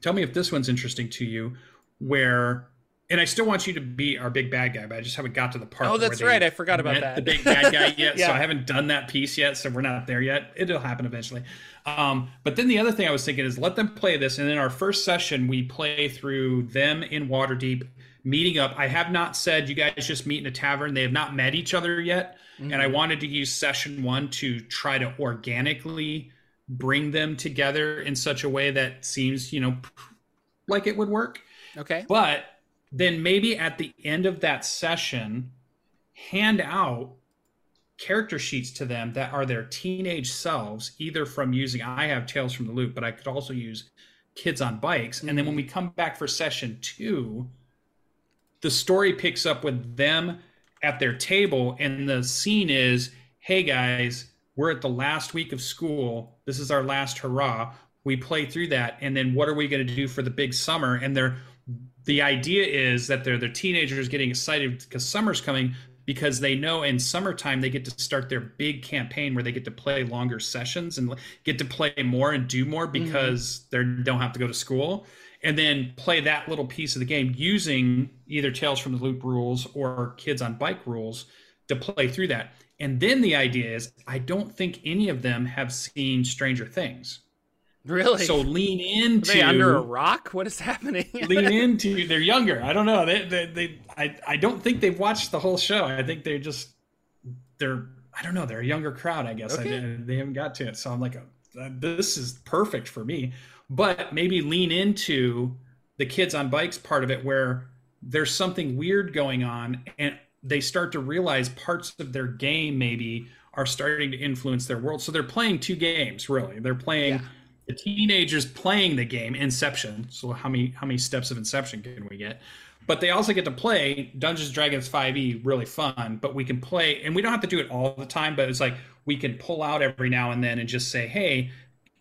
tell me if this one's interesting to you where and i still want you to be our big bad guy but i just haven't got to the part Oh, where that's right. I forgot about that. the big bad guy yet so i haven't done that piece yet so we're not there yet. It'll happen eventually. Um, but then the other thing i was thinking is let them play this and in our first session we play through them in waterdeep meeting up. I have not said you guys just meet in a tavern. They have not met each other yet and i wanted to use session one to try to organically bring them together in such a way that seems you know like it would work. Okay. but then maybe at the end of that session hand out character sheets to them that are their teenage selves either from using i have tales from the loop but i could also use kids on bikes. And then when mm-hmm. we come back for session two the story picks up with them at their table. And the scene is hey guys we're at the last week of school this is our last hurrah. We play through that and then what are we going to do for the big summer? And they're the idea is that they're the teenagers getting excited because summer's coming because they know in summertime they get to start their big campaign where they get to play longer sessions and get to play more and do more mm-hmm. because they don't have to go to school. And then play that little piece of the game using either Tales from the Loop rules or Kids on Bike rules to play through that. And then the idea is, I don't think any of them have seen Stranger Things. Really? So lean Are into they under a rock? What is happening? lean into they're younger. I don't know. They, they, they I, I don't think they've watched the whole show. I think they're just they're I don't know. They're a younger crowd. I guess Okay. I, they haven't got to it. So I'm like, uh, this is perfect for me. But maybe lean into the kids on bikes part of it where there's something weird going on and they start to realize parts of their game maybe are starting to influence their world. So they're playing two games really. They're playing Yeah. the teenagers playing the game Inception. So how many how many steps of Inception can we get? But they also get to play Dungeons Dragons 5e, really fun. But we can play, and we don't have to do it all the time. But it's like we can pull out every now and then and just say, "Hey,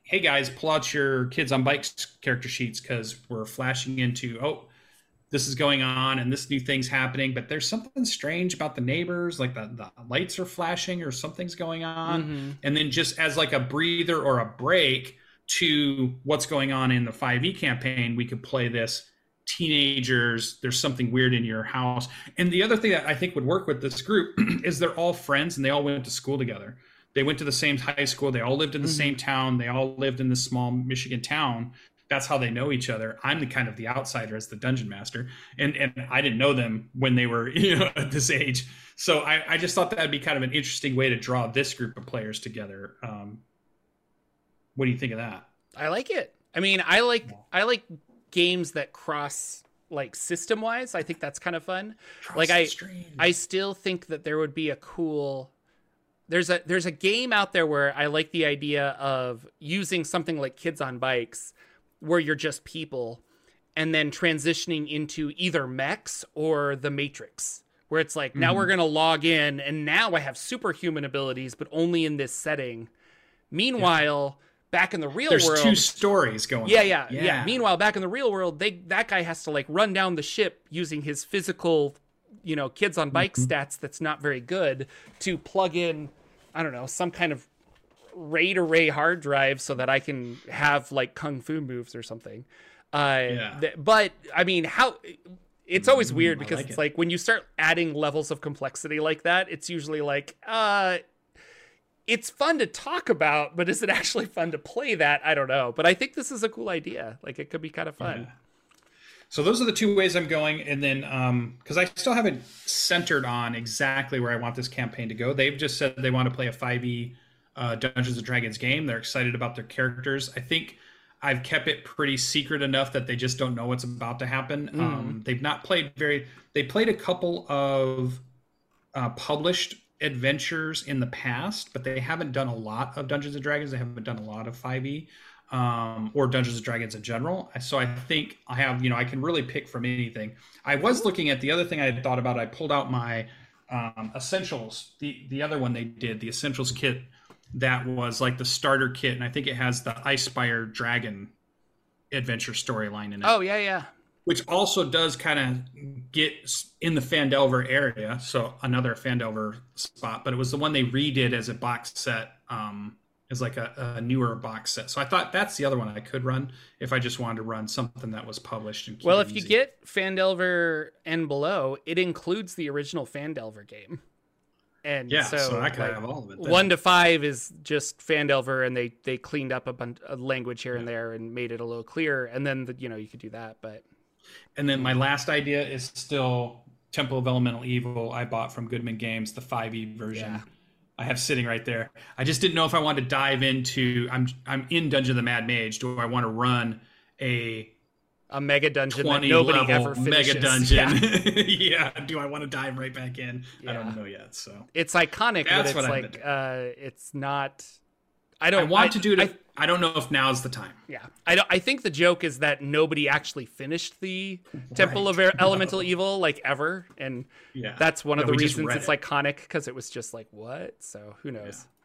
hey guys, pull out your kids on bikes character sheets because we're flashing into oh, this is going on and this new thing's happening." But there's something strange about the neighbors, like the, the lights are flashing or something's going on Mhm. and then just as like a breather or a break to what's going on in the 5e campaign we could play this teenagers. There's something weird in your house. And the other thing that I think would work with this group is they're all friends and they all went to school together. They went to the same high school. They all lived in the mm-hmm. same town. They all lived in this small Michigan town. That's how they know each other. I'm the kind of the outsider as the dungeon master, and and I didn't know them when they were you know at this age. So I, I just thought that'd be kind of an interesting way to draw this group of players together. Um, what do you think of that? I like it. I mean, I like I like games that cross like system wise. I think that's kind of fun. Cross like I I still think that there would be a cool there's a there's a game out there where I like the idea of using something like Kids on Bikes where you're just people and then transitioning into either mechs or the Matrix where it's like mm-hmm. now we're going to log in and now I have superhuman abilities but only in this setting. Meanwhile, yeah back in the real There's world, two stories going. Yeah, yeah, yeah, yeah. Meanwhile, back in the real world, they that guy has to like run down the ship using his physical, you know, kids on bike mm-hmm. stats that's not very good to plug in, I don't know, some kind of RAID array hard drive so that I can have like kung fu moves or something. Uh, yeah. Th- but I mean, how? It's always weird mm, because like it's it. like when you start adding levels of complexity like that, it's usually like, uh, it's fun to talk about, but is it actually fun to play that? I don't know. But I think this is a cool idea. Like it could be kind of fun. Yeah. So those are the two ways I'm going, and then um because um, I still haven't centered on exactly where I want this campaign to go. They've just said they want to play a 5e uh, Dungeons and Dragons game. They're excited about their characters. I think I've kept it pretty secret enough that they just don't know what's about to happen. Mm. Um, they've not played very. They played a couple of uh, published adventures in the past, but they haven't done a lot of Dungeons and Dragons. They haven't done a lot of 5e um, or Dungeons and Dragons in general. So I think I have, you know, I can really pick from anything. I was looking at the other thing I had thought about. I pulled out my um, essentials, the the other one they did, the essentials kit that was like the starter kit, and I think it has the Icespire Dragon adventure storyline in it. Oh yeah, yeah which also does kind of get in the Phandelver area. So another Phandelver spot, but it was the one they redid as a box set, um, as like a, a, newer box set. So I thought that's the other one I could run if I just wanted to run something that was published. Well, if you get Phandelver and below, it includes the original Phandelver game. And yeah, so, so I could like, have all of it. Then. One to five is just Phandelver, and they they cleaned up a bunch of language here yeah. and there and made it a little clearer. And then the, you know you could do that, but and then my last idea is still Temple of Elemental Evil. I bought from Goodman Games, the 5e version. Yeah. I have sitting right there. I just didn't know if I wanted to dive into. I'm I'm in Dungeon of the Mad Mage. Do I want to run a a mega dungeon that nobody ever finishes? Mega dungeon. Yeah. yeah. Do I want to dive right back in? Yeah. I don't know yet. So it's iconic, That's but it's like uh, it's not I don't I want I, to do it. I, I, don't know if now's the time. Yeah, I don't. I think the joke is that nobody actually finished the right. Temple of Elemental Evil like ever, and yeah. that's one of no, the reasons it's it. iconic because it was just like what. So who knows? Yeah.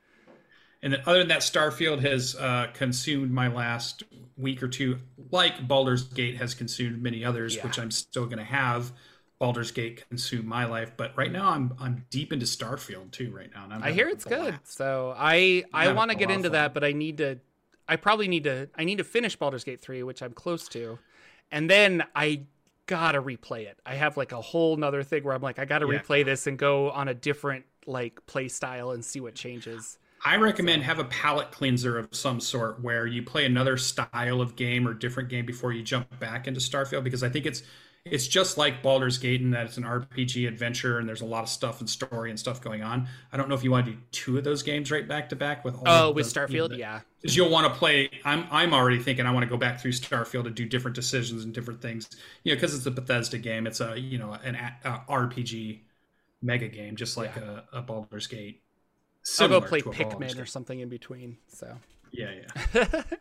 And then other than that, Starfield has uh, consumed my last week or two, like Baldur's Gate has consumed many others, yeah. which I'm still going to have. Baldur's Gate consume my life, but right now I'm I'm deep into Starfield too. Right now, i hear it's good, so I I want to get into that, but I need to. I probably need to. I need to finish Baldur's Gate three, which I'm close to, and then I gotta replay it. I have like a whole nother thing where I'm like, I gotta yeah. replay this and go on a different like play style and see what changes. I recommend have a palate cleanser of some sort where you play another style of game or different game before you jump back into Starfield because I think it's it's just like Baldur's Gate in that it's an RPG adventure and there's a lot of stuff and story and stuff going on. I don't know if you want to do two of those games right back to back with all. Oh, with Starfield, know, yeah. Because you'll want to play. I'm I'm already thinking I want to go back through Starfield and do different decisions and different things. You know, because it's a Bethesda game. It's a you know an a, RPG mega game, just like yeah. a, a Baldur's Gate. I'll go play Pikmin or something in between. So yeah, yeah.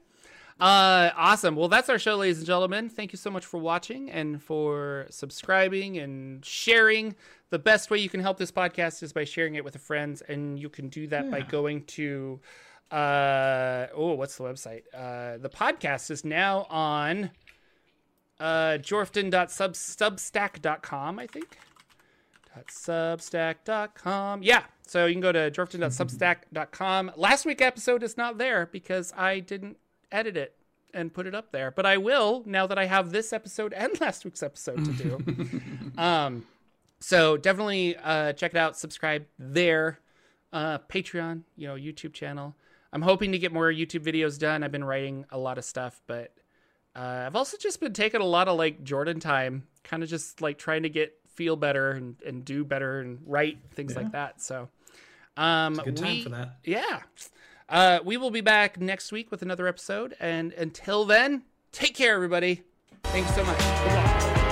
Uh, awesome. Well, that's our show, ladies and gentlemen. Thank you so much for watching and for subscribing and sharing. The best way you can help this podcast is by sharing it with friends, and you can do that yeah. by going to uh oh, what's the website? Uh, the podcast is now on uh jorphdan.substack.com, I think. Substack.com. Yeah. So you can go to jorphdan.substack.com. Last week episode is not there because I didn't edit it. and put it up there. But I will now that I have this episode and last week's episode to do. um, so definitely uh, check it out. Subscribe there. Uh, Patreon, you know, YouTube channel. I'm hoping to get more YouTube videos done. I've been writing a lot of stuff, but uh, I've also just been taking a lot of like Jordan time, kind of just like trying to get feel better and, and do better and write things yeah. like that. So, um, good time we, for that. Yeah. Uh, we will be back next week with another episode. And until then, take care, everybody. Thanks so much.